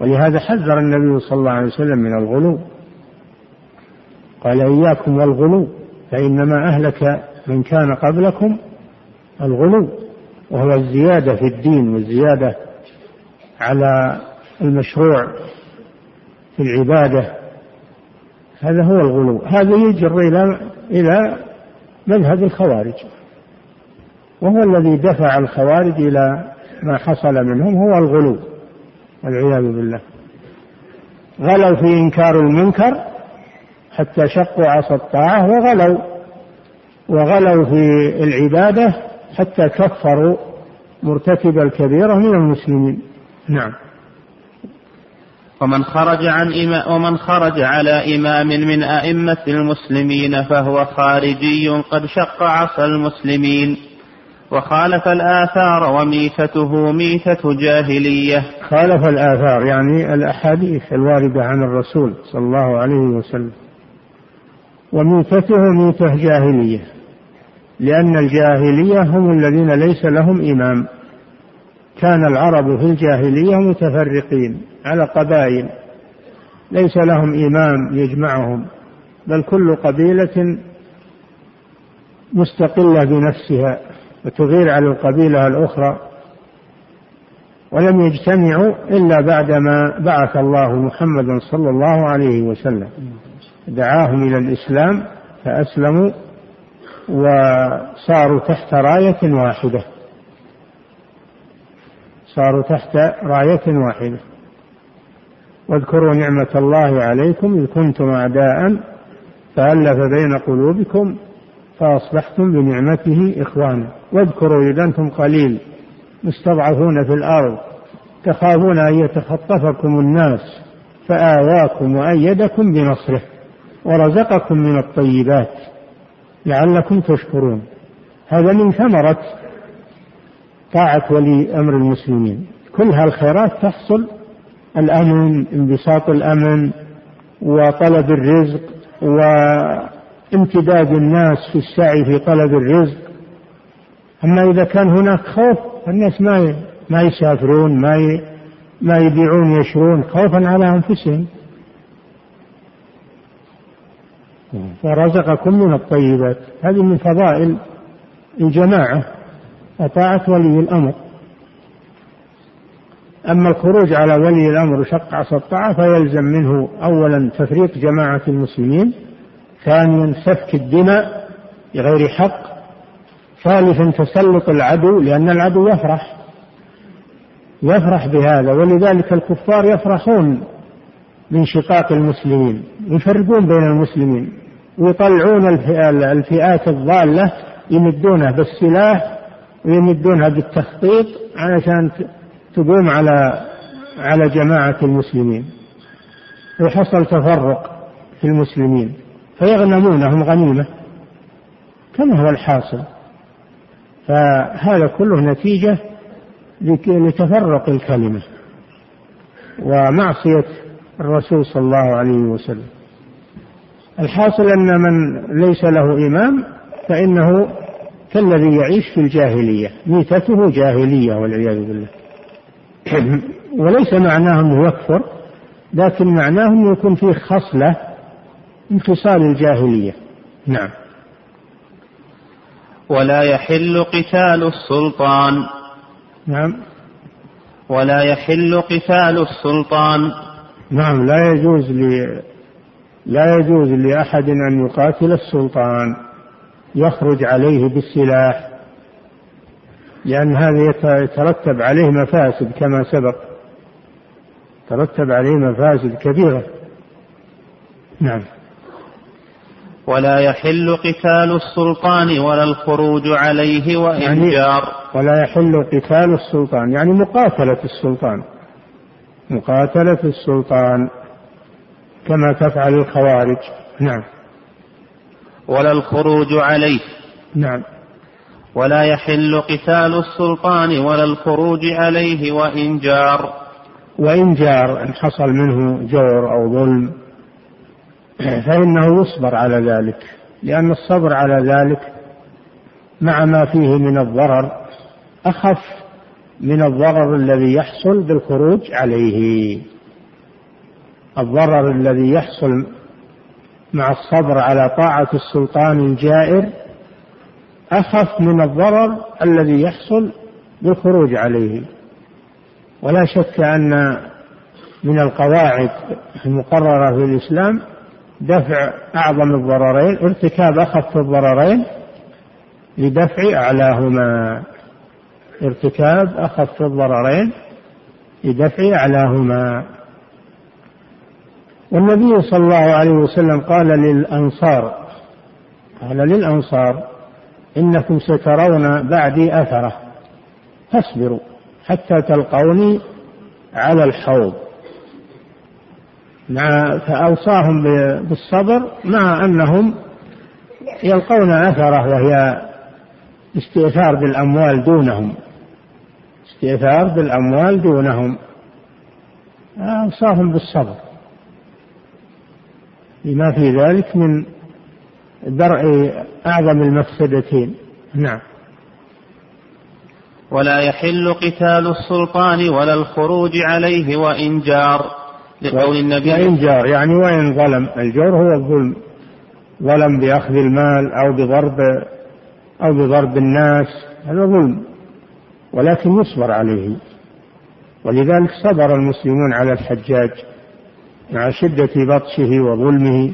ولهذا حذر النبي صلى الله عليه وسلم من الغلو. قال إياكم والغلو فإنما أهلك من كان قبلكم الغلو وهو الزيادة في الدين والزيادة على المشروع. في العبادة. هذا هو الغلو. هذا يجر إلى إلى مذهب الخوارج. وهو الذي دفع الخوارج إلى ما حصل منهم هو الغلو والعياذ بالله. غلوا في إنكار المنكر حتى شقوا عصا الطاعة وغلوا. وغلوا في العبادة حتى كفروا مرتكب الكبيرة من المسلمين. نعم. ومن خرج عن إمام ومن خرج على إمام من أئمة المسلمين فهو خارجي قد شق عصا المسلمين. وخالف الآثار وميتته ميتة جاهلية. خالف الآثار يعني الأحاديث الواردة عن الرسول صلى الله عليه وسلم. وميتته ميتة جاهلية لأن الجاهلية هم الذين ليس لهم إمام. كان العرب في الجاهلية متفرقين. على قبائل. ليس لهم إمام يجمعهم بل كل قبيلة مستقلة بنفسها وتغير على القبيلة الأخرى. ولم يجتمعوا إلا بعدما بعث الله محمدا صلى الله عليه وسلم. دعاهم إلى الإسلام فأسلموا وصاروا تحت راية واحدة. صاروا تحت راية واحدة. واذكروا نعمة الله عليكم إذ كنتم أعداء فألف بين قلوبكم فأصبحتم بنعمته إخوانا. واذكروا إذا أنتم قليل مستضعفون في الأرض تخافون أن يتخطفكم الناس فآواكم وأيدكم بنصره ورزقكم من الطيبات لعلكم تشكرون. هذا من ثمرة طاعة ولي أمر المسلمين. كل هالخيرات تحصل الأمن انبساط الأمن وطلب الرزق وامتداد الناس في السعي في طلب الرزق. أما إذا كان هناك خوف الناس ما ما يسافرون ما ما يبيعون يشرون خوفا على أنفسهم. ورزقكم من الطيبات. هذه من فضائل الجماعة وطاعة ولي الأمر. أما الخروج على ولي الأمر وشق عصا الطاعة فيلزم منه أولا تفريق جماعة المسلمين ثانيا سفك الدماء بغير حق ثالثا تسلط العدو لأن العدو يفرح. يفرح بهذا ولذلك الكفار يفرحون من شقاق المسلمين يفرقون بين المسلمين ويطلعون الفئات الضالة يمدونها بالسلاح ويمدونها بالتخطيط علشان تقوم على على جماعة المسلمين وحصل تفرق في المسلمين فيغنمونهم غنيمة كما هو الحاصل. فهذا كله نتيجة لتفرق الكلمة ومعصية الرسول صلى الله عليه وسلم. الحاصل أن من ليس له إمام فإنه كالذي يعيش في الجاهلية ميتته جاهلية والعياذ بالله. وليس معناه أنه يكفر لكن معناه أنه يكون فيه خصلة من خصال الجاهلية. نعم. ولا يحل قتال السلطان. نعم. ولا يحل قتال السلطان. نعم لا يجوز لي لا يجوز لأحد أن يقاتل السلطان. يخرج عليه بالسلاح. لأن هذا يترتب عليه مفاسد كما سبق. ترتب عليه مفاسد كبيرة. نعم. ولا يحل قتال السلطان ولا الخروج عليه وإن يعني جار. ولا يحل قتال السلطان. يعني مقاتلة السلطان. مقاتلة السلطان كما تفعل الخوارج. نعم. ولا الخروج عليه. نعم. ولا يحل قتال السلطان ولا الخروج عليه وإن جار. وإن جار إن حصل منه جور أو ظلم فإنه يصبر على ذلك لأن الصبر على ذلك مع ما فيه من الضرر أخف من الضرر الذي يحصل بالخروج عليه. الضرر الذي يحصل مع الصبر على طاعة السلطان الجائر أخف من الضرر الذي يحصل بالخروج عليه. ولا شك أن من القواعد المقررة في الإسلام دفع أعظم الضررين ارتكاب أخف الضررين لدفع أعلاهما. ارتكاب أخف الضررين لدفع أعلاهما. والنبي صلى الله عليه وسلم قال للأنصار قال للأنصار إنكم سترون بعدي أثرة. فاصبروا حتى تلقوني على الحوض. مع فأوصاهم بالصبر مع أنهم يلقون أثره وهي استئثار بالأموال دونهم. استئثار بالأموال دونهم. أوصاهم بالصبر. لما في ذلك من درء أعظم المفسدتين. نعم. ولا يحل قتال السلطان ولا الخروج عليه وإن جار لقول النبي. وإن جار يعني وإن ظلم. الجور هو الظلم. ظلم بأخذ المال أو بضرب أو بضرب الناس هذا ظلم. ولكن يصبر عليه. ولذلك صبر المسلمون على الحجاج مع شدة بطشه وظلمه.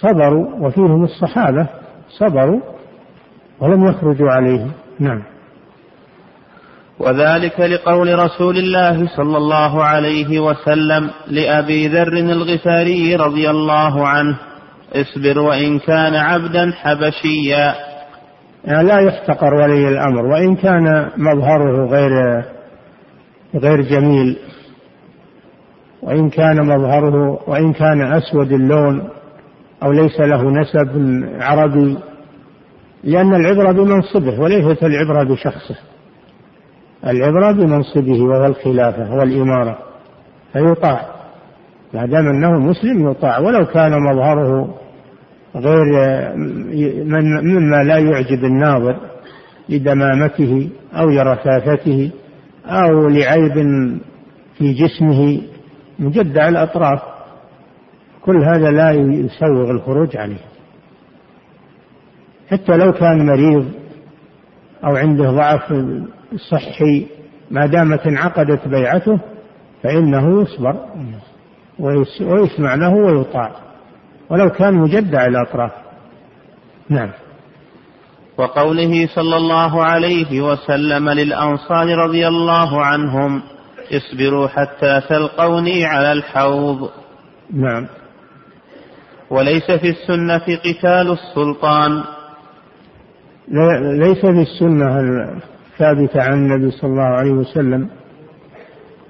صبروا وفيهم الصحابة صبروا ولم يخرجوا عليه نعم. وذلك لقول رسول الله صلى الله عليه وسلم لأبي ذر الغفاري رضي الله عنه اصبر وإن كان عبدا حبشيا. يعني لا يحتقر ولي الأمر وإن كان مظهره غير غير جميل وإن كان مظهره وإن كان أسود اللون أو ليس له نسب عربي لأن العبرة بمنصبه وليست العبرة بشخصه. العبرة بمنصبه وهو الخلافة والإمارة فيطاع. ما دام أنه مسلم يطاع. ولو كان مظهره غير مما لا يعجب الناظر لدمامته أو لرفافته أو لعيب في جسمه مجدع الأطراف. كل هذا لا يسوغ الخروج عليه. حتى لو كان مريض أو عنده ضعف صحي ما دامت انعقدت بيعته فإنه يصبر ويسمع له ويطاع. ولو كان مجدع الأطراف نعم. وقوله صلى الله عليه وسلم للأنصار رضي الله عنهم اصبروا حتى تلقوني على الحوض. نعم. وليس في السنة قتال السلطان. ليس في السنة الثابتة عن النبي صلى الله عليه وسلم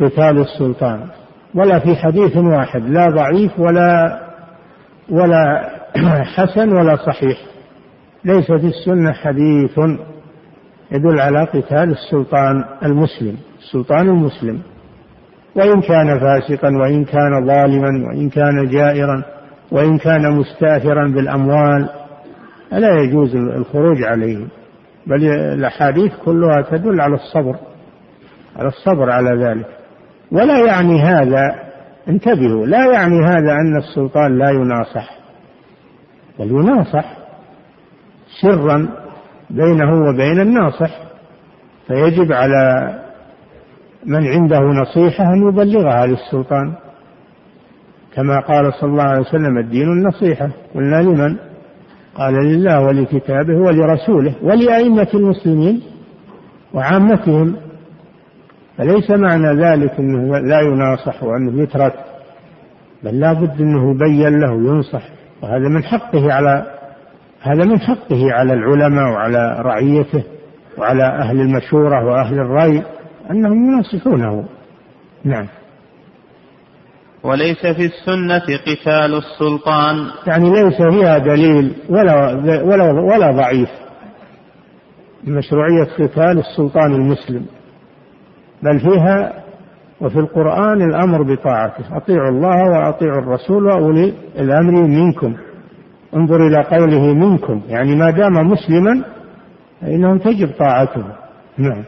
قتال السلطان ولا في حديث واحد لا ضعيف ولا ولا حسن ولا صحيح. ليس في السنة حديث يدل على قتال السلطان المسلم السلطان المسلم. وإن كان فاسقا وإن كان ظالما وإن كان جائرا. وإن كان مستاثرا بالأموال لا يجوز الخروج عليه. بل الأحاديث كلها تدل على الصبر على الصبر على ذلك. ولا يعني هذا انتبهوا لا يعني هذا أن السلطان لا يناصح. بل يناصح سرا بينه وبين الناصح. فيجب على من عنده نصيحة أن يبلغها للسلطان. كما قال صلى الله عليه وسلم الدين النصيحة. قلنا لمن؟ قال لله ولكتابه ولرسوله ولأئمة المسلمين وعامتهم. فليس معنى ذلك أنه لا يناصح وأنه يترك بل لا بد أنه يبين له وينصح وهذا من حقه على هذا من حقه على العلماء وعلى رعيته وعلى أهل المشورة وأهل الرأي أنهم يناصحونه. نعم. وليس في السنة قتال السلطان. يعني ليس فيها دليل ولا ولا ولا ضعيف مشروعية قتال السلطان المسلم. بل فيها وفي القرآن الأمر بطاعته. أطيعوا الله وأطيعوا الرسول وأولي الأمر منكم. انظر إلى قوله منكم. يعني ما دام مسلما فإنهم تجب طاعته. نعم.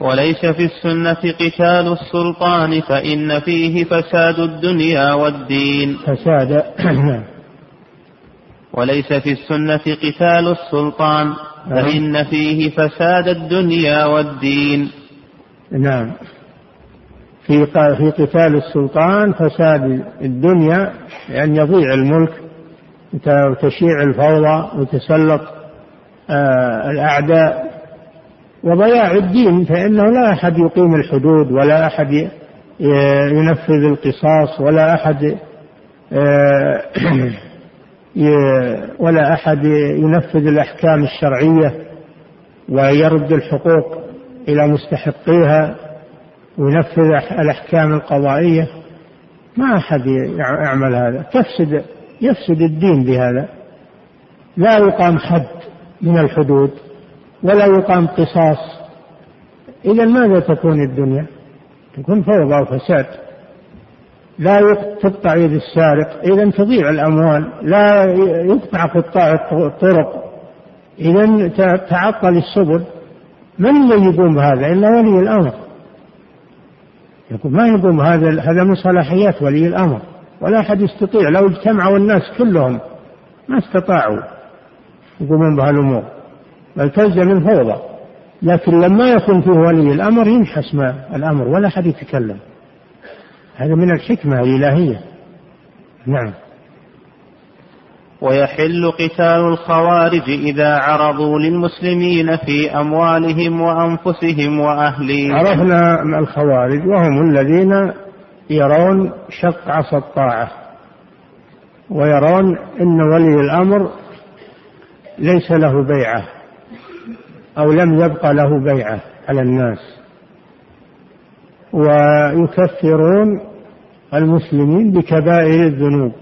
وليس في السنة قتال السلطان فإن فيه فساد الدنيا والدين. فساد وليس في السنة قتال السلطان فإن فيه فساد الدنيا والدين. نعم. في في قتال السلطان فساد الدنيا لأن يضيع الملك وتشيع الفوضى وتسلط آه، الأعداء وضياع الدين فإنه لا أحد يقيم الحدود ولا أحد ينفذ القصاص ولا أحد آه، ولا أحد ينفذ الأحكام الشرعية ويرد الحقوق إلى مستحقيها وينفذ الأحكام القضائية. ما أحد يعمل هذا. تفسد يفسد الدين بهذا. لا يقام حد من الحدود. ولا يقام قصاص. إذا ماذا تكون الدنيا؟ تكون فوضى وفساد. لا تقطع يد السارق. إذا تضيع الأموال. لا يقطع قطاع الطرق. إذا تعطل السبل. من الذي يقوم بهذا؟ إلا ولي الأمر. يقول ما يقوم هذا هذا من صلاحيات ولي الأمر. ولا أحد يستطيع. لو اجتمعوا الناس كلهم. ما استطاعوا يقومون بهالأمور بل تلزم الفوضى لكن لما يكون فيه ولي الأمر ينحس ما الأمر ولا أحد يتكلم. هذا من الحكمة الإلهية. نعم. ويحل قتال الخوارج إذا عرضوا للمسلمين في أموالهم وأنفسهم وأهليهم. عرفنا الخوارج وهم الذين يرون شق عصا الطاعة ويرون أن ولي الأمر ليس له بيعة. أو لم يبق له بيعة على الناس. ويكفرون المسلمين بكبائر الذنوب.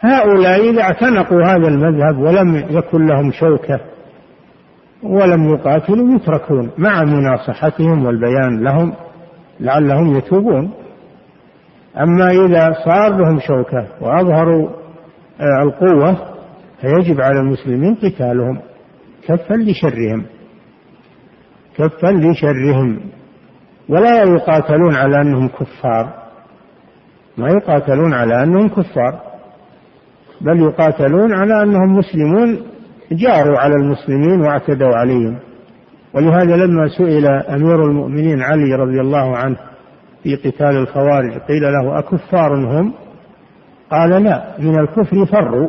هؤلاء إذا اعتنقوا هذا المذهب ولم يكن لهم شوكة ولم يقاتلوا يتركون مع مناصحتهم والبيان لهم لعلهم يتوبون. أما إذا صار لهم شوكة وأظهروا آه، القوة فيجب على المسلمين قتالهم. كفا لشرهم كفا لشرهم. ولا يقاتلون على أنهم كفار ما يقاتلون على أنهم كفار بل يقاتلون على أنهم مسلمون جاروا على المسلمين واعتدوا عليهم. ولهذا لما سئل أمير المؤمنين علي رضي الله عنه في قتال الخوارج قيل له أكفار هم؟ قال لا من الكفر فروا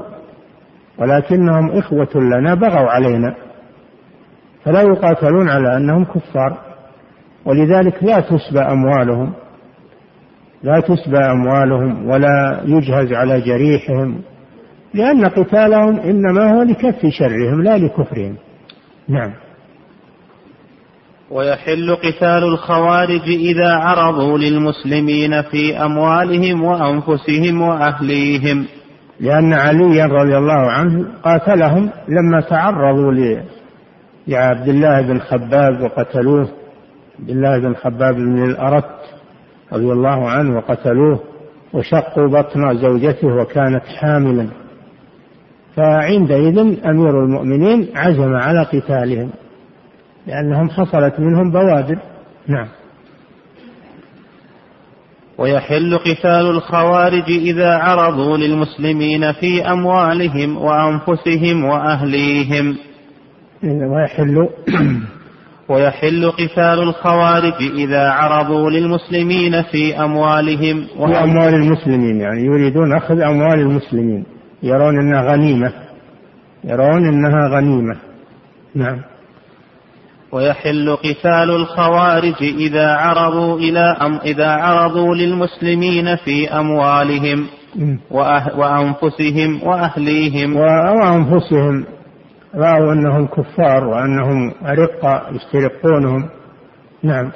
ولكنهم إخوة لنا بغوا علينا. فلا يقاتلون على أنهم كفار. ولذلك لا تسبى أموالهم لا تسبى أموالهم ولا يجهز على جريحهم لأن قتالهم إنما هو لكف شرهم لا لكفرهم. نعم. ويحل قتال الخوارج إذا عرضوا للمسلمين في أموالهم وأنفسهم وأهليهم. لأن عليا رضي الله عنه قاتلهم لما تعرضوا لعبد الله بن خباب وقتلوه. عبد الله بن خباب بن الأرت رضي الله عنه وقتلوه وشقوا بطن زوجته وكانت حاملا. فعندئذ أمير المؤمنين عزم على قتالهم لأنهم حصلت منهم بوادر. نعم. ويحل قتال الخوارج إذا عرضوا للمسلمين في أموالهم وأنفسهم وأهليهم. ويحل ويحل قتال الخوارج إذا عرضوا للمسلمين في أموالهم في أموال المسلمين يعني يريدون أخذ أموال المسلمين. يرون أنها غنيمة. يرون أنها غنيمة. نعم. ويحل قتال الخوارج إذا عرضوا إلى أم إذا عرضوا للمسلمين في أموالهم وأه وأنفسهم وأهليهم. وأنفسهم. رأوا أنهم كفار وأنهم أرقة يسترقونهم. نعم.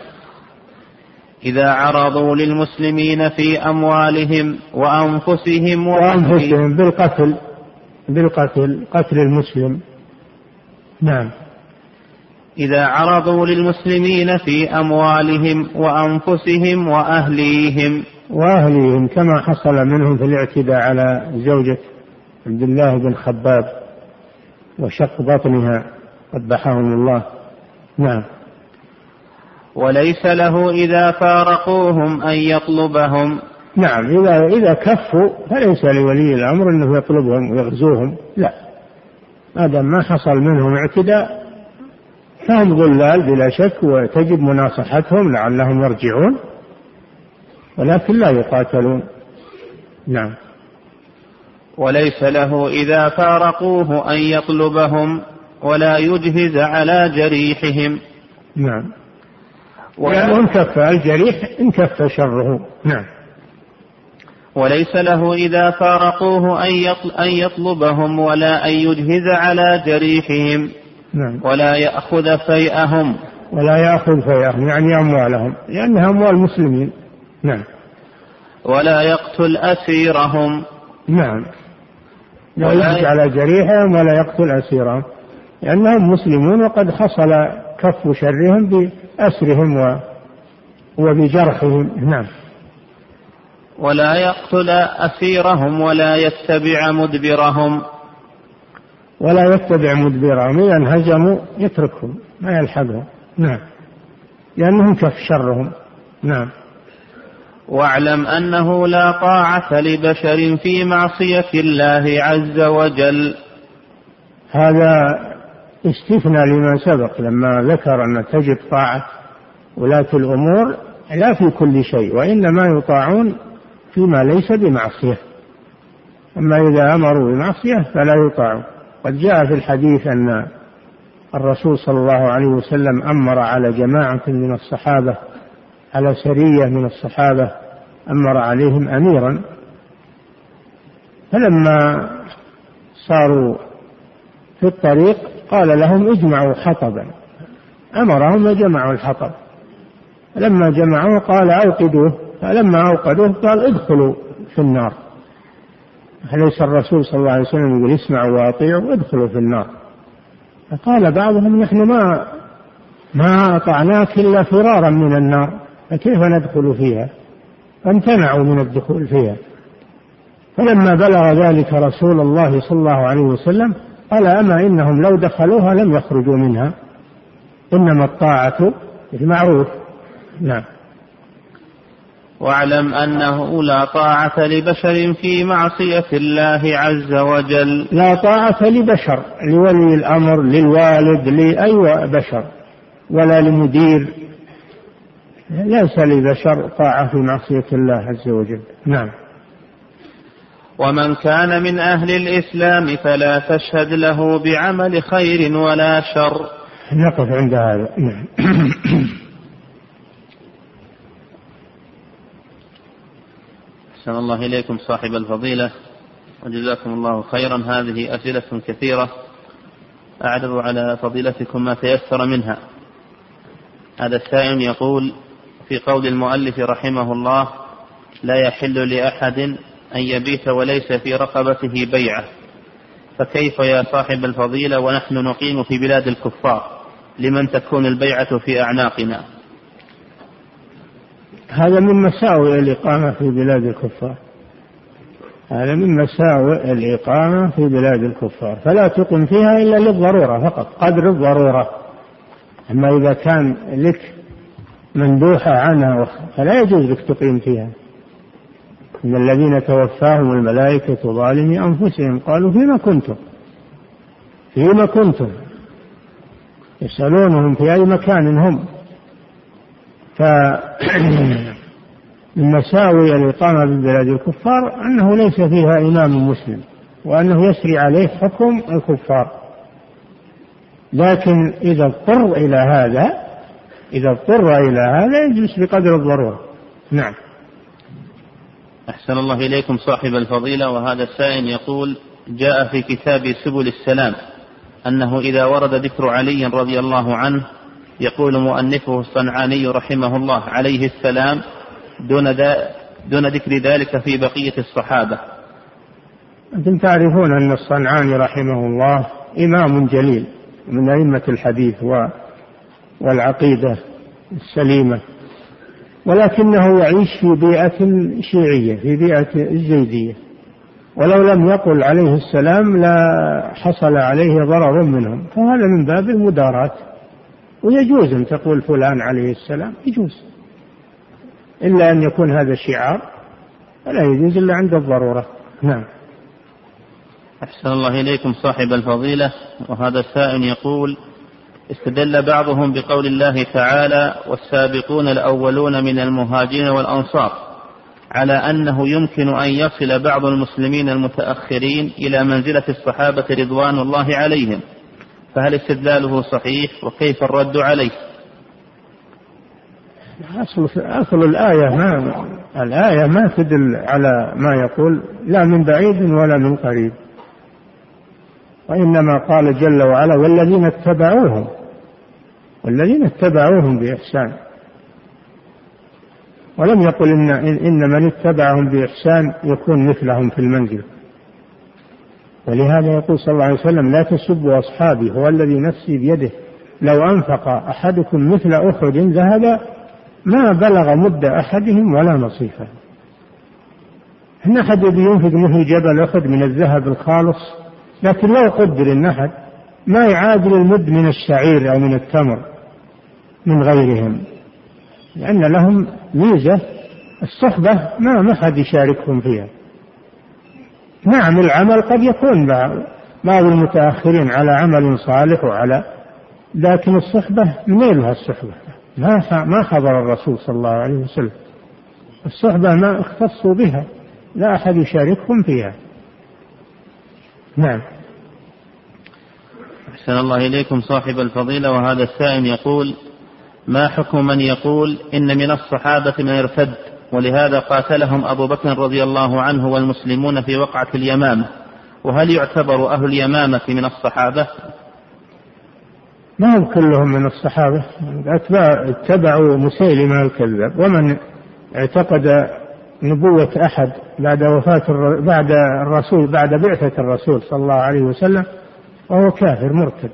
إذا عرضوا للمسلمين في أموالهم وأنفسهم وأنفسهم بالقتل بالقتل قتل المسلم. نعم. إذا عرضوا للمسلمين في أموالهم وأنفسهم وأهليهم. وأهليهم كما حصل منهم في الاعتداء على زوجة عبد الله بن خباب. وشق بطنها قبحهم الله. نعم. وليس له إذا فارقوهم أن يطلبهم. نعم. إذا إذا كفوا فليس لولي الأمر أنه يطلبهم ويغزوهم. لا. ما دام ما حصل منهم اعتداء فهم ضلال بلا شك وتجب مناصحتهم لعلهم يرجعون ولكن لا يقاتلون. نعم. وليس له إذا فارقوه أن يطلبهم ولا يجهز على جريحهم. نعم. ولأنه انكف الجريح انكف شره. نعم. وليس له إذا فارقوه أن يطلبهم ولا أن يجهز على جريحهم. نعم. ولا يأخذ فيئهم. ولا يأخذ فيئهم يعني أموالهم لأنها أموال المسلمين. نعم. ولا يقتل أسيرهم. نعم. لا يجهز على جريحهم ولا يقتل أسيرهم. لأنهم مسلمون وقد حصل كف شرهم بأسرهم و وبجرحهم. نعم. ولا يقتل أسيرهم ولا يتبع مدبرهم. ولا يتبع مدبرهم. إذا انهزموا يتركهم ما يلحقهم. نعم. لأنهم كف شرهم. نعم. واعلم أنه لا طاعة لبشر في معصية الله عز وجل. هذا استثنى لما سبق لما ذكر أن تجب طاعة ولاة الأمور لا في كل شيء وإنما يطاعون فيما ليس بمعصية. أما إذا أمروا بمعصية فلا يطاعون. قد جاء في الحديث أن الرسول صلى الله عليه وسلم أمر على جماعة من الصحابة على سرية من الصحابة أمر عليهم أميرا. فلما صاروا في الطريق قال لهم اجمعوا حطبا. أمرهم وجمعوا الحطب. لما جمعوه قال أوقدوه. فلما أوقدوه قال ادخلوا في النار. أليس الرسول صلى الله عليه وسلم يقول اسمعوا وأطيعوا ادخلوا في النار. فقال بعضهم نحن ما ما أطعناك إلا فرارا من النار فكيف ندخل فيها؟ فامتنعوا من الدخول فيها. فلما بلغ ذلك رسول الله صلى الله عليه وسلم قال أما إنهم لو دخلوها لم يخرجوا منها. إنما الطاعة بالمعروف. نعم. واعلم أنه لا طاعة لبشر في معصية الله عز وجل. لا طاعة لبشر لولي الأمر للوالد لأي بشر ولا لمدير. ليس لبشر طاعة في معصية الله عز وجل. نعم. ومن كان من أهل الإسلام فلا تشهد له بعمل خير ولا شر. نقف عند هذا. نعم. أحسن الله إليكم صاحب الفضيلة. وجزاكم الله خيرا. هذه أسئلة كثيرة. أعرض على فضيلتكم ما تيسر منها. هذا السائل يقول في قول المؤلف رحمه الله لا يحل لأحد أن يبيت وليس في رقبته بيعة. فكيف يا صاحب الفضيلة ونحن نقيم في بلاد الكفار؟ لمن تكون البيعة في أعناقنا؟ هذا من مساوئ الإقامة في بلاد الكفار. هذا من مساوئ الإقامة في بلاد الكفار. فلا تقم فيها إلا للضرورة فقط قدر الضرورة. أما إذا كان لك مندوحة عنها فلا يجوز لك تقيم فيها. إن الذين توفاهم الملائكة ظالمي أنفسهم قالوا فيما كنتم؟ فيما كنتم؟ يسألونهم في أي مكان هم. من مساوي الإقامة ببلاد الكفار أنه ليس فيها إمام مسلم وأنه يسري عليه حكم الكفار. لكن إذا اضطر إلى هذا إذا اضطر إلى هذا يجلس بقدر الضرورة. نعم. أحسن الله إليكم صاحب الفضيلة وهذا السائل يقول جاء في كتاب سبل السلام أنه إذا ورد ذكر علي رضي الله عنه يقول مؤنفه الصنعاني رحمه الله عليه السلام دون, دون ذكر ذلك في بقية الصحابة. أنتم تعرفون أن الصنعاني رحمه الله إمام جليل من أئمة الحديث والعقيدة السليمة ولكنه يعيش في بيئة شيعية في بيئة الزيدية ولو لم يقل عليه السلام لا حصل عليه ضرر منهم. فهذا من باب المداراة ويجوز أن تقول فلان عليه السلام يجوز. إلا أن يكون هذا شعار فلا يجوز إلا عند الضرورة. نعم. أحسن الله إليكم صاحب الفضيلة. وهذا السائل يقول استدل بعضهم بقول الله تعالى والسابقون الأولون من المهاجرين والأنصار على أنه يمكن أن يصل بعض المسلمين المتأخرين إلى منزلة الصحابة رضوان الله عليهم فهل استدلاله صحيح وكيف الرد عليه؟ أصل, أصل الآية ما الآية ما تدل على ما يقول لا من بعيد ولا من قريب وإنما قال جل وعلا والذين اتبعوهم. والذين اتبعوهم بإحسان. ولم يقل إن, إن من اتبعهم بإحسان يكون مثلهم في المنزل. ولهذا يقول صلى الله عليه وسلم لا تسبوا أصحابي هو الذي نفسي بيده. لو أنفق أحدكم مثل أحد ذهب ما بلغ مد أحدهم ولا نصيفه إن أحد ينفق مثل جبل أحد من الذهب الخالص لكن لو قدر إن أحد ما يعادل المد من الشعير أو من التمر. من غيرهم لأن لهم ميزة الصحبة ما ما حد يشاركهم فيها. نعم العمل قد يكون بعض المتأخرين على عمل صالح وعلى لكن الصحبة نيلها الصحبة. ما ما خبر الرسول صلى الله عليه وسلم. الصحبة ما اختصوا بها لا أحد يشاركهم فيها. نعم. أحسن الله إليكم صاحب الفضيلة وهذا السائل يقول ما حكم من يقول إن من الصحابة من ارتد ولهذا قاتلهم أبو بكر رضي الله عنه والمسلمون في وقعة اليمامة. وهل يعتبر أهل اليمامة من الصحابة؟ ما هم كلهم من الصحابة. أتباع اتبعوا مسيلمة الكذاب ومن اعتقد نبوة أحد بعد وفاة بعد الرسول بعد بعثة الرسول صلى الله عليه وسلم وهو كافر مرتد.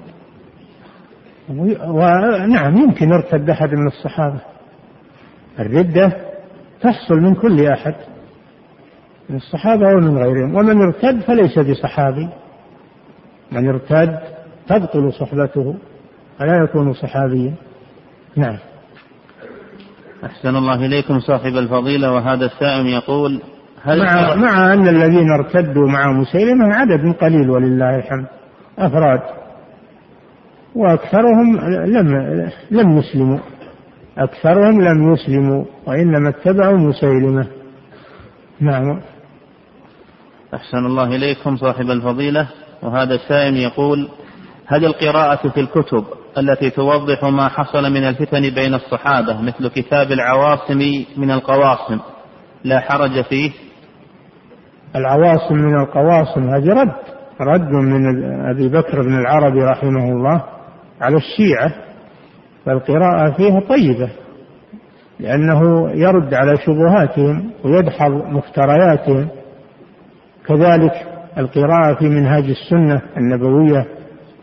ونعم يمكن يرتد أحد من الصحابة. الردة تحصل من كل أحد من الصحابة ومن غيرهم. ومن ارتد فليس بصحابي. من ارتد تبطل صحبته فلا يكون صحابيا. نعم. أحسن الله إليكم صاحب الفضيلة وهذا السائل يقول هل مع, مع أن الذين ارتدوا مع مسيلمة عدد قليل ولله الحمد. أفراد. وأكثرهم لم لم يسلموا. أكثرهم لم يسلموا وإنما اتبعوا مسيلمة. نعم. أحسن الله إليكم صاحب الفضيلة. وهذا السائل يقول هل القراءة في الكتب التي توضح ما حصل من الفتن بين الصحابة مثل كتاب العواصم من القواصم؟ لا حرج فيه. العواصم من القواصم هذه رد رد من أبي بكر بن العربي رحمه الله. على الشيعة فالقراءة فيها طيبة لأنه يرد على شبهاتهم ويدحض مفترياتهم. كذلك القراءة في منهاج السنة النبوية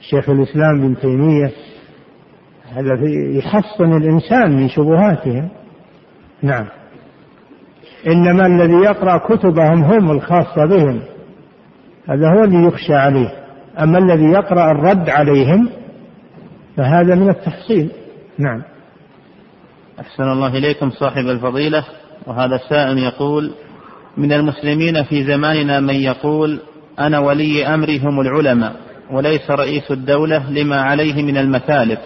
شيخ الإسلام بن تيمية هذا يحصن الإنسان من شبهاتهم. نعم. إنما الذي يقرأ كتبهم هم الخاصة بهم. هذا هو اللي يخشى عليه. أما الذي يقرأ الرد عليهم فهذا من التحصيل نعم. أحسن الله إليكم صاحب الفضيلة. وهذا السائل يقول من المسلمين في زماننا من يقول أنا ولي أمري هم العلماء وليس رئيس الدولة لما عليه من المثالب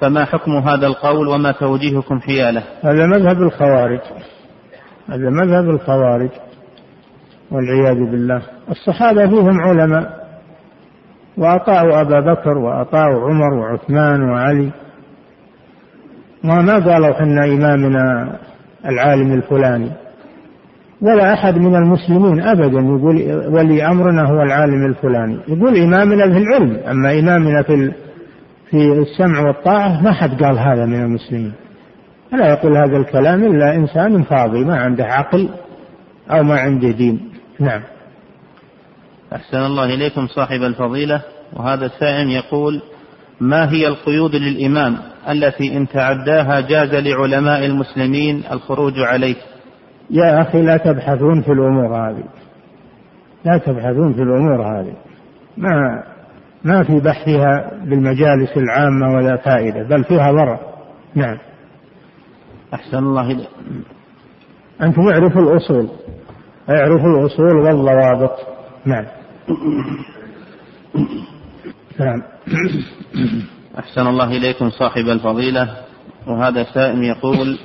فما حكم هذا القول وما توجيهكم حياله؟ هذا مذهب الخوارج. هذا مذهب الخوارج والعياذ بالله. الصحابة فيهم علماء. وأطاعوا أبا بكر وأطاعوا عمر وعثمان وعلي. ما قالوا حنا إمامنا العالم الفلاني. ولا أحد من المسلمين أبدا يقول ولي أمرنا هو العالم الفلاني. يقول إمامنا في العلم أما إمامنا في في السمع والطاعة ما حد قال هذا من المسلمين. لا يقول هذا الكلام إلا إنسان فاضي ما عنده عقل أو ما عنده دين. نعم. أحسن الله إليكم صاحب الفضيلة. وهذا السائل يقول ما هي القيود للإمام التي إن تعداها جاز لعلماء المسلمين الخروج عليه؟ يا أخي لا تبحثون في الأمور هذه. لا تبحثون في الأمور هذه. ما ما في بحثها بالمجالس العامة ولا فائدة بل فيها ضرر. نعم. أحسن الله إليك. أنتم اعرفوا الأصول. اعرفوا الأصول والضوابط. نعم. نعم. أحسن الله إليكم صاحب الفضيلة. وهذا سائل يقول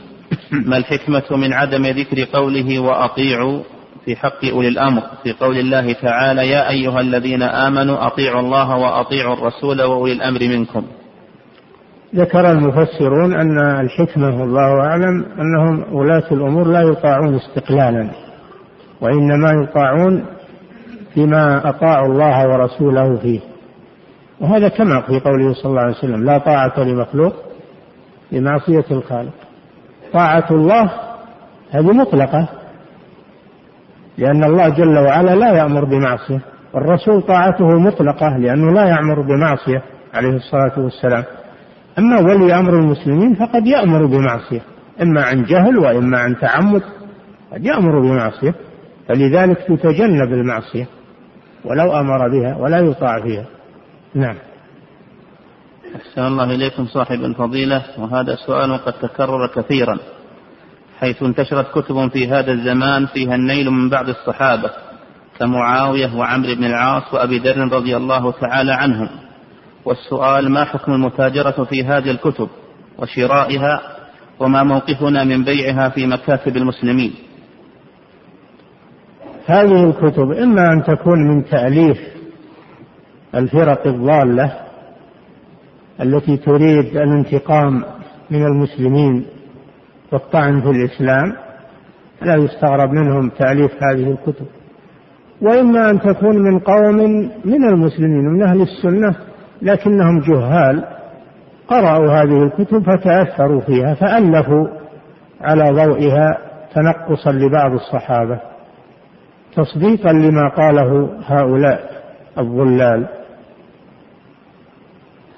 ما الحكمة من عدم ذكر قوله وأطيعوا في حق أولي الأمر؟ في قول الله تعالى يا أيها الذين آمنوا أطيعوا الله وأطيعوا الرسول وأولي الأمر منكم. ذكر المفسرون أن الحكمة والله أعلم أنهم ولاة الأمور لا يطاعون استقلالا وإنما يطاعون فيما أطاعوا الله ورسوله فيه. وهذا كما في قوله صلى الله عليه وسلم لا طاعة لمخلوق لمعصية الخالق. طاعة الله هذه مطلقة لأن الله جل وعلا لا يأمر بمعصية والرسول طاعته مطلقة لأنه لا يأمر بمعصية عليه الصلاة والسلام. أما ولي أمر المسلمين فقد يأمر بمعصية إما عن جهل وإما عن تعمد قد يأمر بمعصية فلذلك تتجنب المعصية. ولو أمر بها ولا يطاع فيها. نعم. أحسن الله إليكم صاحب الفضيلة. وهذا سؤال قد تكرر كثيرا حيث انتشرت كتب في هذا الزمان فيها النيل من بعض الصحابة كمعاوية وعمرو بن العاص وأبي ذر رضي الله تعالى عنهم. والسؤال ما حكم المتاجرة في هذه الكتب وشرائها وما موقفنا من بيعها في مكاتب المسلمين؟ هذه الكتب إما أن تكون من تأليف الفرق الضالة التي تريد الانتقام من المسلمين والطعن في الإسلام لا يستغرب منهم تأليف هذه الكتب. وإما أن تكون من قوم من المسلمين من أهل السنة لكنهم جهال قرأوا هذه الكتب فتأثروا فيها فألفوا على ضوئها تنقصا لبعض الصحابة. تصديقا لما قاله هؤلاء الضلال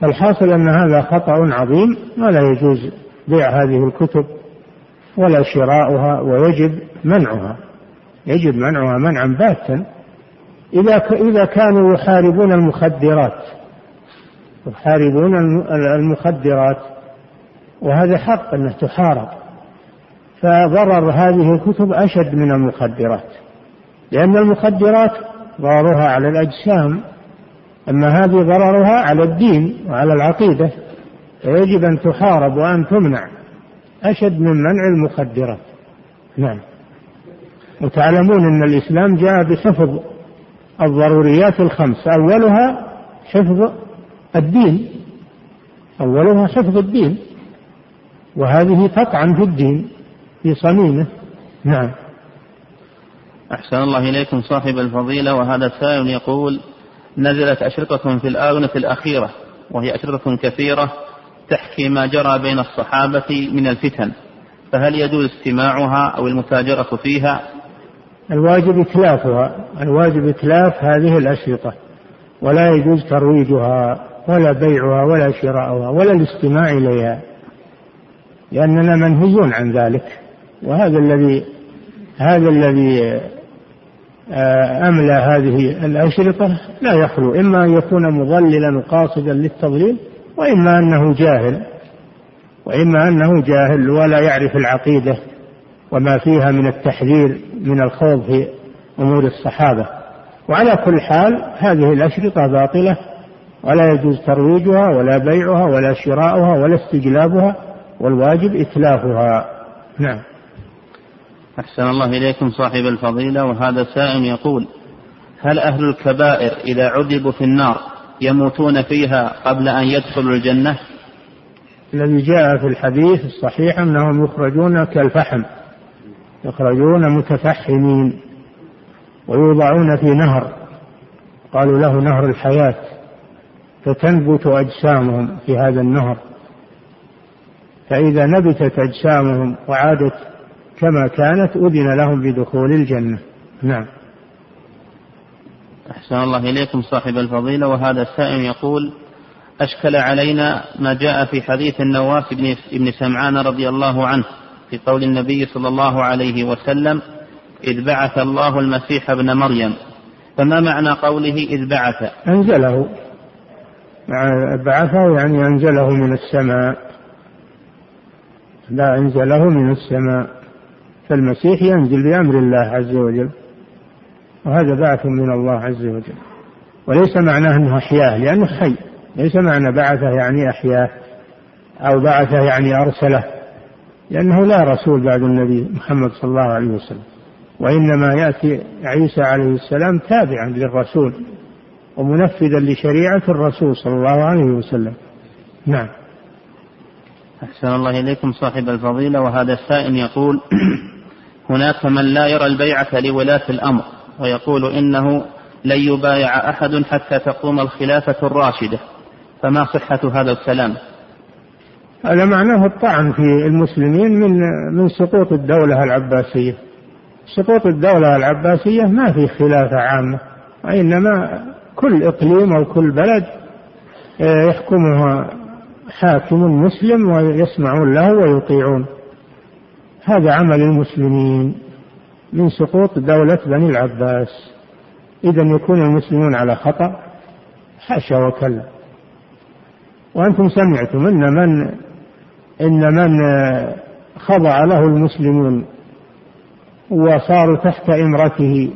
فالحاصل أن هذا خطأ عظيم ولا يجوز بيع هذه الكتب ولا شراؤها ويجب منعها. يجب منعها منعا باتا. إذا إذا كانوا يحاربون المخدرات يحاربون المخدرات وهذا حق أنه تحارب. فضرر هذه الكتب أشد من المخدرات. لأن المخدرات ضررها على الأجسام أما هذه ضررها على الدين وعلى العقيدة فيجب أن تحارب وأن تمنع. أشد من منع المخدرات. نعم. وتعلمون أن الإسلام جاء بحفظ الضروريات الخمس. أولها حفظ الدين. أولها حفظ الدين. وهذه تطعن في الدين في صميمه. نعم. أحسن الله إليكم صاحب الفضيلة وهذا سائل يقول نزلت أشرطة في الآونة الأخيرة وهي أشرطة كثيرة تحكي ما جرى بين الصحابة من الفتن فهل يجوز استماعها أو المتاجرة فيها؟ الواجب إتلافها الواجب إتلاف هذه الأشرطة ولا يجوز ترويجها ولا بيعها ولا شراؤها ولا الاستماع إليها لأننا منهيون عن ذلك وهذا الذي هذا الذي أملى هذه الأشرطة؟ لا يخلو. إما أن يكون مضللا قاصدا للتضليل وإما أنه جاهل. وإما أنه جاهل ولا يعرف العقيدة وما فيها من التحذير من الخوض في أمور الصحابة. وعلى كل حال هذه الأشرطة باطلة ولا يجوز ترويجها ولا بيعها ولا شراؤها ولا استجلابها والواجب إتلافها. نعم. أحسن الله إليكم صاحب الفضيلة وهذا سائل يقول هل أهل الكبائر إذا عذبوا في النار يموتون فيها قبل أن يدخلوا الجنة؟ الذي جاء في الحديث الصحيح أنهم يخرجون كالفحم يخرجون متفحمين ويوضعون في نهر قالوا له نهر الحياة فتنبت أجسامهم في هذا النهر. فإذا نبتت أجسامهم وعادت كما كانت أذن لهم بدخول الجنة. نعم. أحسن الله إليكم صاحب الفضيلة. وهذا السائل يقول أشكل علينا ما جاء في حديث النواس بن, بن سمعان رضي الله عنه في قول النبي صلى الله عليه وسلم إذ بعث الله المسيح ابن مريم. فما معنى قوله إذ بعث؟ أنزله. بعثه يعني أنزله من السماء. لا أنزله من السماء. فالمسيح ينزل بأمر الله عز وجل وهذا بعث من الله عز وجل. وليس معناه أنه أحياه لأنه حي. ليس معنى بعثه يعني أحياه أو بعثه يعني أرسله. لأنه لا رسول بعد النبي محمد صلى الله عليه وسلم. وإنما يأتي عيسى عليه السلام تابعا للرسول ومنفذا لشريعة الرسول صلى الله عليه وسلم. نعم. أحسن الله إليكم صاحب الفضيلة وهذا السائل يقول هناك من لا يرى البيعة لولاة الأمر ويقول إنه لن يبايع أحد حتى تقوم الخلافة الراشدة. فما صحة هذا الكلام؟ هذا معناه الطعن في المسلمين من من سقوط الدولة العباسية. سقوط الدولة العباسية ما في خلافة عامة وإنما كل إقليم أو كل بلد آه، يحكمها حاكم مسلم ويسمعون له ويطيعون. هذا عمل المسلمين من سقوط دولة بني العباس. إذا يكون المسلمون على خطأ. حاشا وكلا. وأنتم سمعتم أن من إن من خضع له المسلمون وصاروا تحت إمرته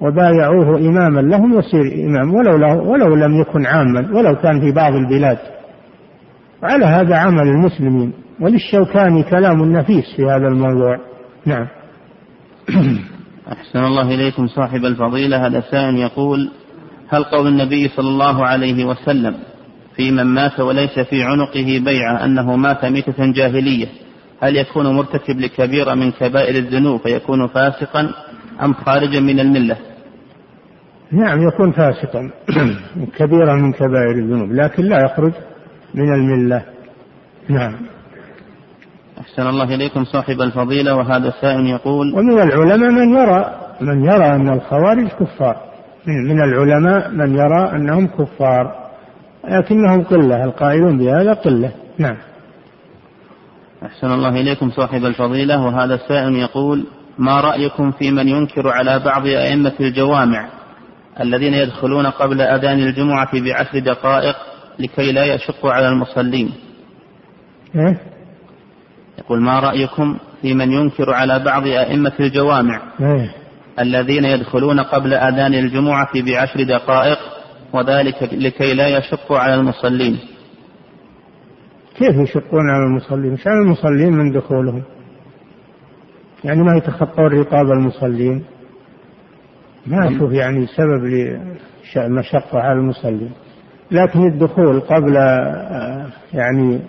وبايعوه إماما لهم يصير إمام ولو, ولو لم يكن عاما ولو كان في بعض البلاد. وعلى هذا عمل المسلمين. وللشوكاني كلام نفيس في هذا الموضوع. نعم. أحسن الله إليكم صاحب الفضيلة. هذا سائل يقول هل قول النبي صلى الله عليه وسلم في من مات وليس في عنقه بيعة أنه مات ميتة جاهلية هل يكون مرتكب لكبيرة من كبائر الذنوب فيكون فاسقا أم خارجا من الملة؟ نعم يكون فاسقا كبيرة من كبائر الذنوب لكن لا يخرج. من الملة. نعم. أحسن الله إليكم صاحب الفضيلة وهذا السائل يقول ومن العلماء من يرى من يرى أن الخوارج كفار. من العلماء من يرى أنهم كفار لكنهم قلة القائلون بهذا قلة. نعم. أحسن الله إليكم صاحب الفضيلة وهذا السائل يقول ما رأيكم في من ينكر على بعض أئمة الجوامع الذين يدخلون قبل أذان الجمعة بعشر دقائق لكي لا يشق على المصلين. إيه؟ يقول ما رأيكم في من ينكر على بعض أئمة الجوامع إيه؟ الذين يدخلون قبل أذان الجمعة بعشر دقائق وذلك لكي لا يشقوا على المصلين؟ كيف يشقون على المصلين؟ على المصلين من دخولهم. يعني ما يتخطون رقاب المصلين. ما أشوف يعني سبب للمشقة على المصلين. لكن الدخول قبل يعني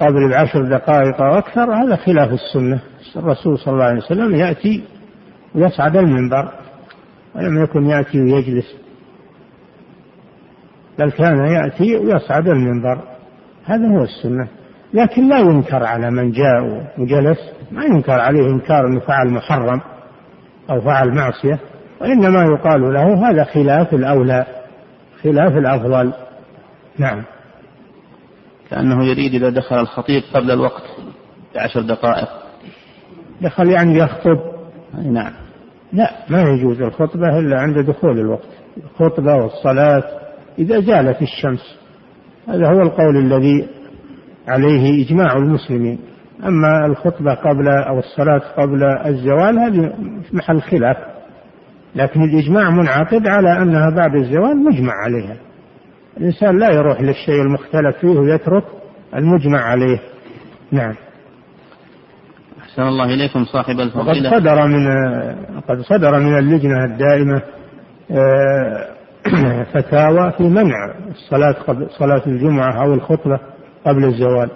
قبل بعشر دقائق أو أكثر هذا خلاف السنة. الرسول صلى الله عليه وسلم يأتي ويصعد المنبر ولم يكن يأتي ويجلس بل كان يأتي ويصعد المنبر. هذا هو السنة. لكن لا ينكر على من جاء وجلس ما ينكر عليه إنكار أنه فعل محرم أو فعل معصية وإنما يقال له هذا خلاف الأولى. خلاف الأفضل. نعم. كأنه يريد إذا دخل الخطيب قبل الوقت بعشر دقائق. دخل يعني يخطب. نعم. لا ما يجوز الخطبة إلا عند دخول الوقت. الخطبة والصلاة إذا زالت الشمس. هذا هو القول الذي عليه إجماع المسلمين. أما الخطبة قبل أو الصلاة قبل الزوال هذه محل خلاف. لكن الإجماع منعقد على أنها بعد الزوال مجمع عليها. الإنسان لا يروح للشيء المختلف فيه ويترك المجمع عليه. نعم. أحسن الله إليكم صاحب الفضيلة. قد صدر من قد صدر من اللجنة الدائمة آه، فتاوى في منع الصلاة قبل صلاة الجمعة أو الخطبة قبل الزوال.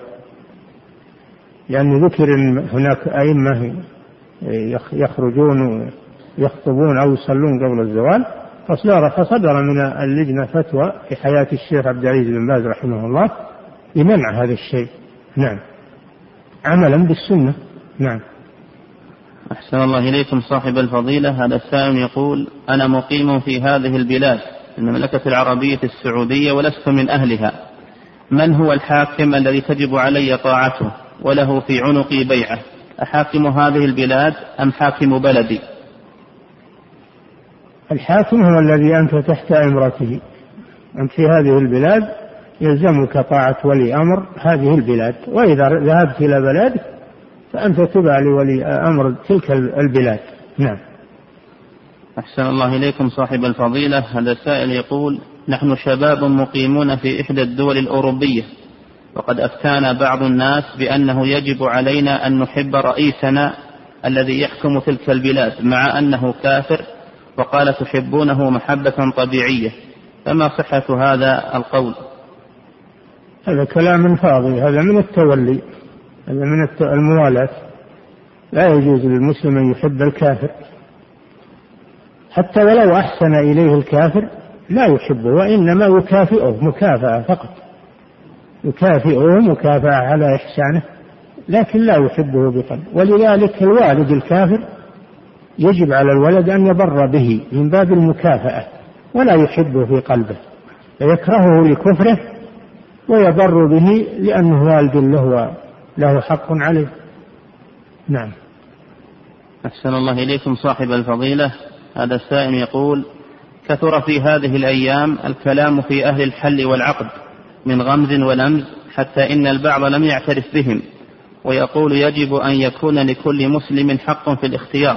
لأن ذكر هناك أئمة يخرجون يخطبون أو يصلون قبل الزوال فصدر فصدر من اللجنة فتوى في حياة الشيخ عبد العزيز بن باز رحمه الله بمنع هذا الشيء. نعم. عملا بالسنة. نعم. أحسن الله إليكم صاحب الفضيلة. هذا السائل يقول أنا مقيم في هذه البلاد المملكة العربية السعودية ولست من أهلها. من هو الحاكم الذي تجب علي طاعته وله في عنقي بيعة؟ أحاكم هذه البلاد أم حاكم بلدي؟ الحاكم هو الذي أنت تحت إمرته. أنت في هذه البلاد يلزمك طاعة ولي أمر هذه البلاد. وإذا ذهبت إلى بلدك فأنت تبع لولي أمر تلك البلاد. نعم. أحسن الله إليكم صاحب الفضيلة. هذا السائل يقول نحن شباب مقيمون في إحدى الدول الأوروبية وقد أفتانا بعض الناس بأنه يجب علينا أن نحب رئيسنا الذي يحكم تلك البلاد مع أنه كافر وقال تحبونه محبة طبيعية فما صحة هذا القول؟ هذا كلام فاضي هذا من التولي هذا من الموالاة. لا يجوز للمسلم أن يحب الكافر. حتى ولو أحسن إليه الكافر لا يحبه وإنما يكافئه مكافأة فقط. يكافئه مكافأة على إحسانه لكن لا يحبه بقلب. ولذلك الوالد الكافر يجب على الولد أن يبر به من باب المكافأة ولا يحبه في قلبه فيكرهه لكفره ويبر به لأنه والد له له حق عليه. نعم. أحسن الله إليكم صاحب الفضيلة. هذا السائل يقول كثر في هذه الأيام الكلام في أهل الحل والعقد من غمز ولمز حتى إن البعض لم يعترف بهم ويقول يجب أن يكون لكل مسلم حق في الاختيار.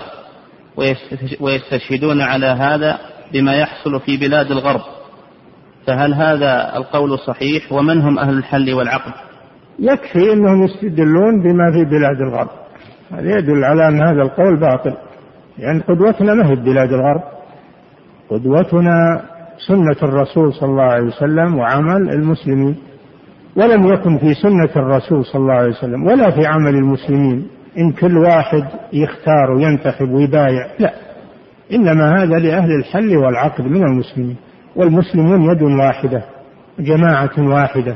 ويستشهدون على هذا بما يحصل في بلاد الغرب. فهل هذا القول صحيح؟ ومن هم أهل الحل والعقد؟ يكفي أنهم يستدلون بما في بلاد الغرب. هذا يدل على أن هذا القول باطل. لأن يعني قدوتنا ما هي بلاد الغرب. قدوتنا سنة الرسول صلى الله عليه وسلم وعمل المسلمين. ولم يكن في سنة الرسول صلى الله عليه وسلم ولا في عمل المسلمين. إن كل واحد يختار وينتخب ويبايع لا. إنما هذا لأهل الحل والعقد من المسلمين. والمسلمون يد واحدة جماعة واحدة.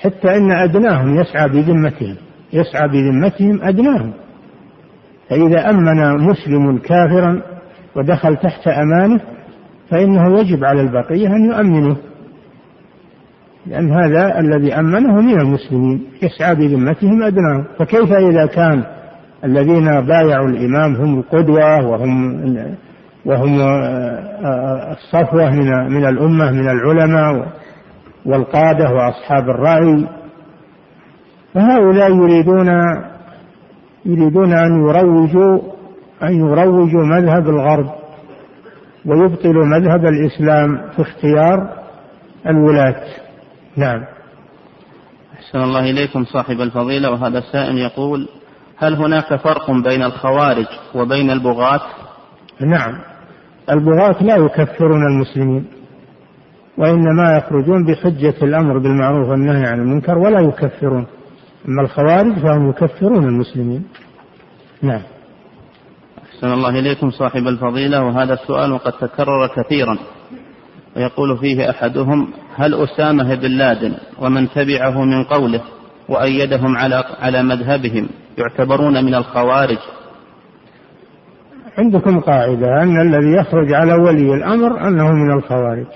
حتى إن أدناهم يسعى بذمتهم يسعى بذمتهم أدناهم. فإذا أمن مسلم كافرا ودخل تحت أمانه فإنه يجب على البقية أن يؤمنه. لأن هذا الذي أمنه من المسلمين يسعى بذمتهم أدناهم. فكيف إذا كان الذين بايعوا الإمام هم القدوة وهم وهم الصفوة من من الأمة من العلماء والقادة وأصحاب الرأي. فهؤلاء يريدون يريدون أن يروجوا أن يروجوا مذهب الغرب ويبطلوا مذهب الإسلام في اختيار الولاة. نعم. أحسن الله إليكم صاحب الفضيلة وهذا السائل يقول هل هناك فرق بين الخوارج وبين البغاة؟ نعم. البغاة لا يكفرون المسلمين وإنما يخرجون بحجة الأمر بالمعروف والنهي عن المنكر ولا يكفرون. أما الخوارج فهم يكفرون المسلمين. نعم. أحسن الله إليكم صاحب الفضيلة وهذا السؤال وقد تكرر كثيرا. ويقول فيه أحدهم هل أسامة بن لادن ومن تبعه من قوله وأيدهم على على مذهبهم يعتبرون من الخوارج؟ عندكم قاعدة أن الذي يخرج على ولي الأمر أنه من الخوارج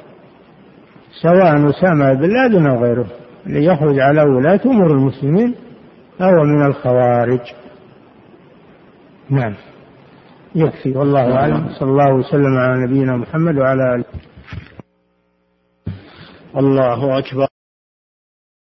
سواء أسامة بن لادن أو غيره اللي يخرج على ولاة أمور المسلمين فهو من الخوارج. نعم. يكفي. والله أعلم. صلى الله وسلم على نبينا محمد وعلى آله. الله أكبر.